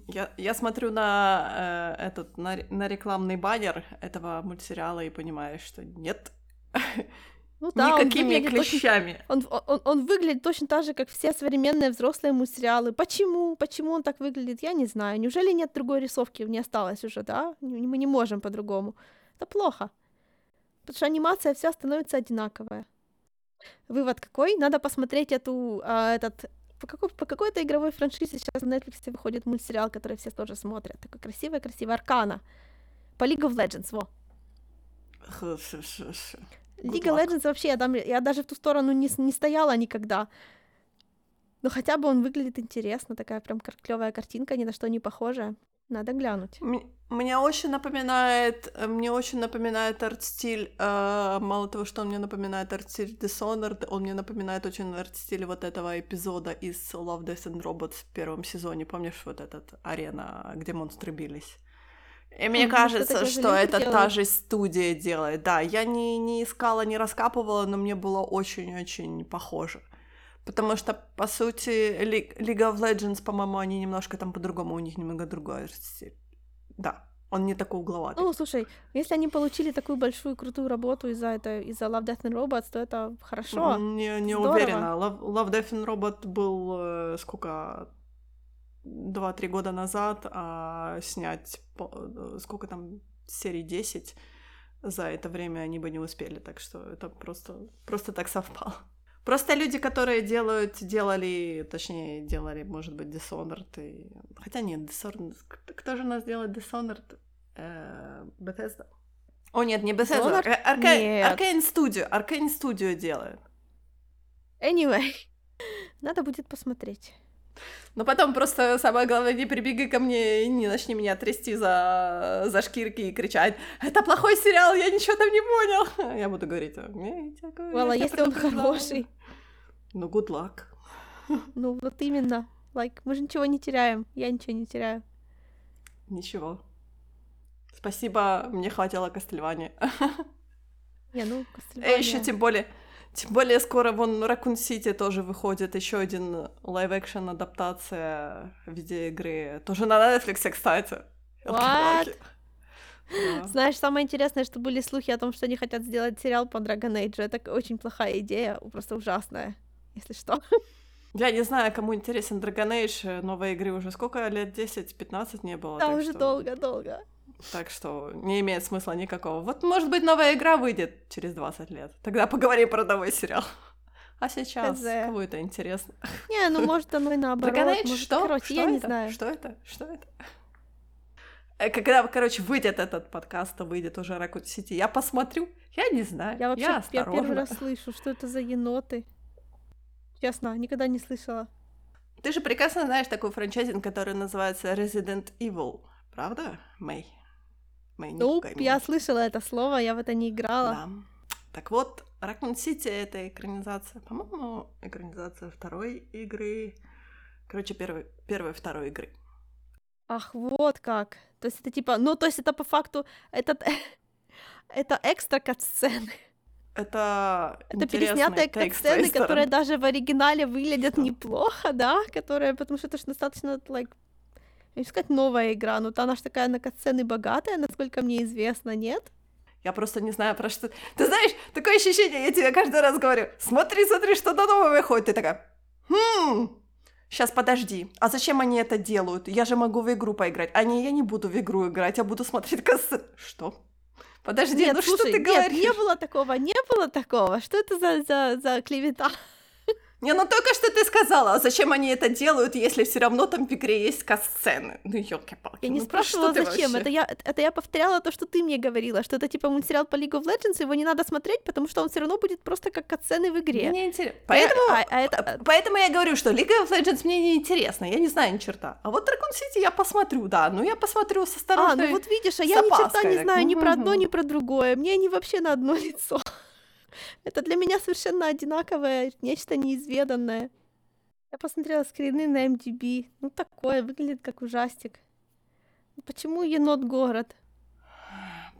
я, я смотрю на э, этот на, на рекламный баннер этого мультсериала и понимаю, что нет, Ну да, он Никакими очень- клещами. Он, он, он выглядит точно так же, как все современные взрослые мультсериалы. Почему? Почему он так выглядит? Я не знаю. Неужели нет другой рисовки? Не осталось уже, да? Мы не можем по-другому. Это плохо. Потому что анимация вся становится одинаковая. Вывод какой? Надо посмотреть эту, а, этот... По, какой, по какой-то игровой франшизе сейчас на Netflix выходит мультсериал, который все тоже смотрят. Такой красивый-красивый. Аркана. По League of Legends, во. League of. Legends вообще, я, там, я даже в ту сторону не, не стояла никогда. Но хотя бы он выглядит интересно, такая прям клевая картинка, ни на что не похожая. Надо глянуть. Мне очень напоминает, э, мне очень напоминает арт-стиль, э, мало того, что он мне напоминает арт-стиль Dishonored, он мне напоминает очень арт-стиль вот этого эпизода из Love, Death and Robots в первом сезоне, помнишь вот этот арена, где монстры бились? И мне Мгм, кажется, что это та делает. же студия делает. Да, я не, не искала, не раскапывала, но мне было очень-очень похоже. Потому что, по сути, League of Legends, по-моему, они немножко там по-другому, у них немного другой арт-стиль. Да, он не такой угловатый. Ну, слушай, если они получили такую большую крутую работу из-за это, из-за Love, Death and Robots, то это хорошо. Не, не Здорово. уверена. Love, Love, Death and Robot был э, сколько? Два-три года назад, а снять э, сколько там серий 10 за это время они бы не успели, так что это просто, просто так совпало. Просто люди, которые делают, делали, точнее, делали, может быть, Dishonored, и... хотя нет, Dishonored, кто, же у нас делает Dishonored? Э, Bethesda? О, нет, не Bethesda. Arcane Studio, Arcane Studio делает. Anyway, надо будет посмотреть. Но потом просто самое главное, не прибегай ко мне и не начни меня трясти за, за шкирки и кричать «Это плохой сериал, я ничего там не понял!» Я буду говорить «Не, я тебя говорю, я Вала, если он предупреждала». хороший, Ну, good luck. ну вот именно. Like, мы же ничего не теряем. Я ничего не теряю. Ничего. Спасибо, мне хватило Кастельвани. Не, ну, И еще Castlevania. тем более, тем более скоро вон Raccoon City тоже выходит, еще один live-action адаптация видеоигры. Тоже на Netflix, кстати. Ёлки-палки. Да. Знаешь, самое интересное, что были слухи о том, что они хотят сделать сериал по Dragon Age. Это очень плохая идея, просто ужасная, если что. Я не знаю, кому интересен Dragon Age, новой игры уже сколько лет, 10-15 не было. Да, уже что- долго-долго. Так что не имеет смысла никакого. Вот, может быть, новая игра выйдет через 20 лет. Тогда поговорим про новый сериал. А сейчас Хз. кому это интересно? Не, ну может оно и наоборот. Dragon Age, может, что? Короче, Что я не это? знаю. Что это? Что это? Э, Когда, короче, выйдет этот подкаст, то выйдет уже Ракут Сити, я посмотрю. Я не знаю. Я вообще я пе- первый раз слышу, что это за еноты. Честно, никогда не слышала. Ты же прекрасно знаешь такой франчайзинг, который называется Resident Evil. Правда, Мэй? Не Ну, я слышала это слово, я в это не играла. Да. Так вот, Ракун Сити — это экранизация, по-моему, экранизация второй игры. Короче, первой, первой второй игры. Ах, вот как. То есть это типа, ну, то есть это по факту, этот, это экстра катсцены. Это Это переснятые катсцены, которые даже в оригинале выглядят неплохо, да, которые, потому что это же достаточно, like, не сказать, новая игра, но она же такая на катсцены богатая, насколько мне известно, нет? Я просто не знаю, про что... Ты знаешь, такое ощущение, я тебе каждый раз говорю, смотри, смотри, что-то новое выходит. Ты такая, хм, сейчас подожди, а зачем они это делают? Я же могу в игру поиграть. А не, я не буду в игру играть, я буду смотреть кассы. Что? Подожди, нет, ну слушай, что ты нет, говоришь? не было такого, не было такого. Что это за, за, за клевета? Не, ну только что ты сказала, а зачем они это делают, если все равно там в игре есть касцены? Ну, елки-палки. Я не ну, что спрашивала, зачем. вообще? Это я, это я повторяла то, что ты мне говорила, что это типа мультсериал по League of Legends, его не надо смотреть, потому что он все равно будет просто как катсцены в игре. Мне не интересно. Поэтому, Поэтому, а, а это, поэтому я говорю, что League of Legends мне не интересно, я не знаю ни черта. А вот Dragon City я посмотрю, да, ну я посмотрю с А, осторожной... ну вот видишь, а я ни черта не знаю ни про одно, ни про другое. Мне они вообще на одно лицо. Это для меня совершенно одинаковое, нечто неизведанное. Я посмотрела скрины на MDB. Ну такое, выглядит как ужастик. Ну Почему енот город?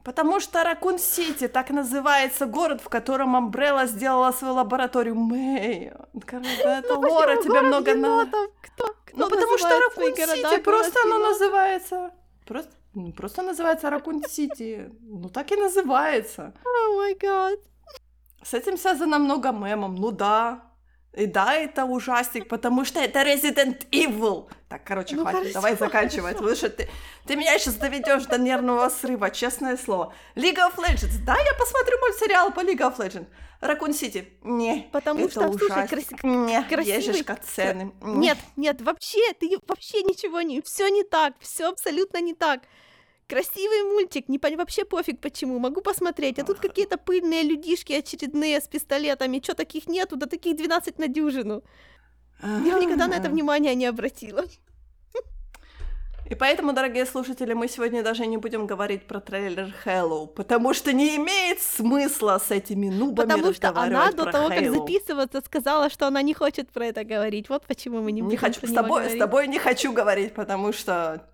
Потому что Ракун Сити так называется город, в котором Umbrella сделала свою лабораторию. Мэй, короче, это Ну, лора тебе много на... енотов? Кто, Ну, потому что Ракун Сити, просто оно называется... Просто, ну, просто называется Ракун Сити. Ну, так и называется. О май гад. С этим связано много мемов. Ну да, и да, это ужастик, потому что это Resident Evil. Так, короче, Ну, хватит, хорошо, давай заканчивать. Потому что ты, ты меня сейчас доведешь до нервного срыва, честное слово. League of Legends. Да, я посмотрю мультсериал по League of Legends. Ракун Сити. Не, Потому это что, слушай, ужастик. краси- Не, есть красивый- катсцены. Не. Нет, нет, вообще, ты вообще ничего не... Все не так, все абсолютно не так. Красивый мультик, не пон- вообще пофиг почему, могу посмотреть. А тут какие-то пыльные людишки очередные с пистолетами. Чё таких нету? Да таких 12 на дюжину. Я никогда на это Ага. внимания не обратила. И поэтому, дорогие слушатели, мы сегодня даже не будем говорить про трейлер Hello, потому что не имеет смысла с этими нубами Потому что она до того, как Halo. записываться, сказала, что она не хочет про это говорить. Вот почему мы не будем Не хочу с тобой, с говорить. тобой не хочу говорить, потому что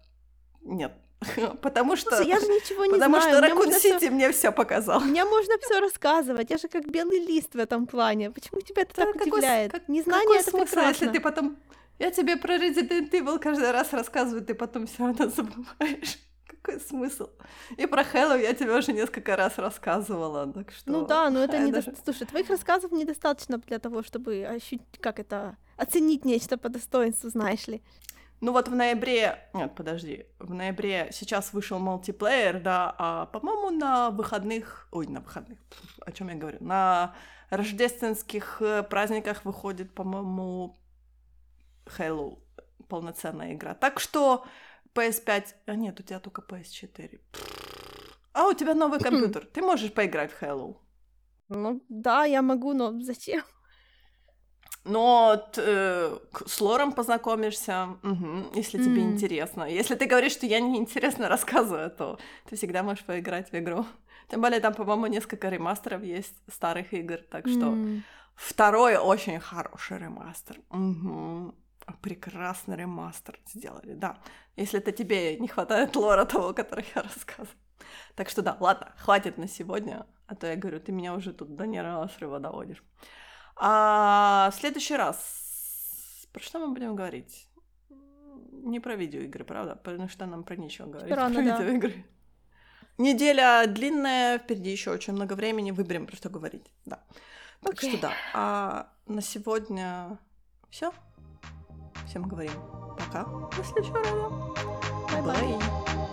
нет, потому что Слушай, я же ничего не потому знаю. что мне Ракун Сити мне все показал. Мне можно все рассказывать. Я же как белый лист в этом плане. Почему тебя это так удивляет? Незнание это прекрасно. если ты потом я тебе про Resident Evil каждый раз рассказываю, ты потом все равно забываешь. Какой смысл? И про Хэллоу я тебе уже несколько раз рассказывала, так что... Ну да, но это я не... даже- Слушай, твоих рассказов недостаточно для того, чтобы ощутить, как это... Оценить нечто по достоинству, знаешь ли. Ну вот в ноябре... Нет, подожди. В ноябре сейчас вышел мультиплеер, да, а, по-моему, на выходных... Ой, на выходных. Пф, О чем я говорю? На рождественских э, праздниках выходит, по-моему, Halo полноценная игра. Так что PS5... А нет, у тебя только PS4. А у тебя новый компьютер. Ты можешь поиграть в Halo. Ну да, я могу, но зачем? Но т- э, с лором познакомишься, мгм, если тебе М. интересно. Если ты говоришь, что я неинтересно рассказываю, то ты всегда можешь поиграть в игру. Тем более там, по-моему, несколько ремастеров есть старых игр, так что М. второй очень хороший ремастер. Мгм. Прекрасный ремастер сделали, да. Если это тебе не хватает лора того, который я рассказываю. Так что да, ладно, хватит на сегодня, а то я говорю, ты меня уже тут до нервного срыва доводишь. А в следующий раз про что мы будем говорить? Не про видеоигры, правда? Потому что нам про нечего говорить. рано, про да. видеоигры. Неделя длинная, впереди еще очень много времени, выберем про что говорить. Да. Так Окей. что да. А на сегодня все. Всем говорим пока. До следующего раза. Bye-bye. Bye.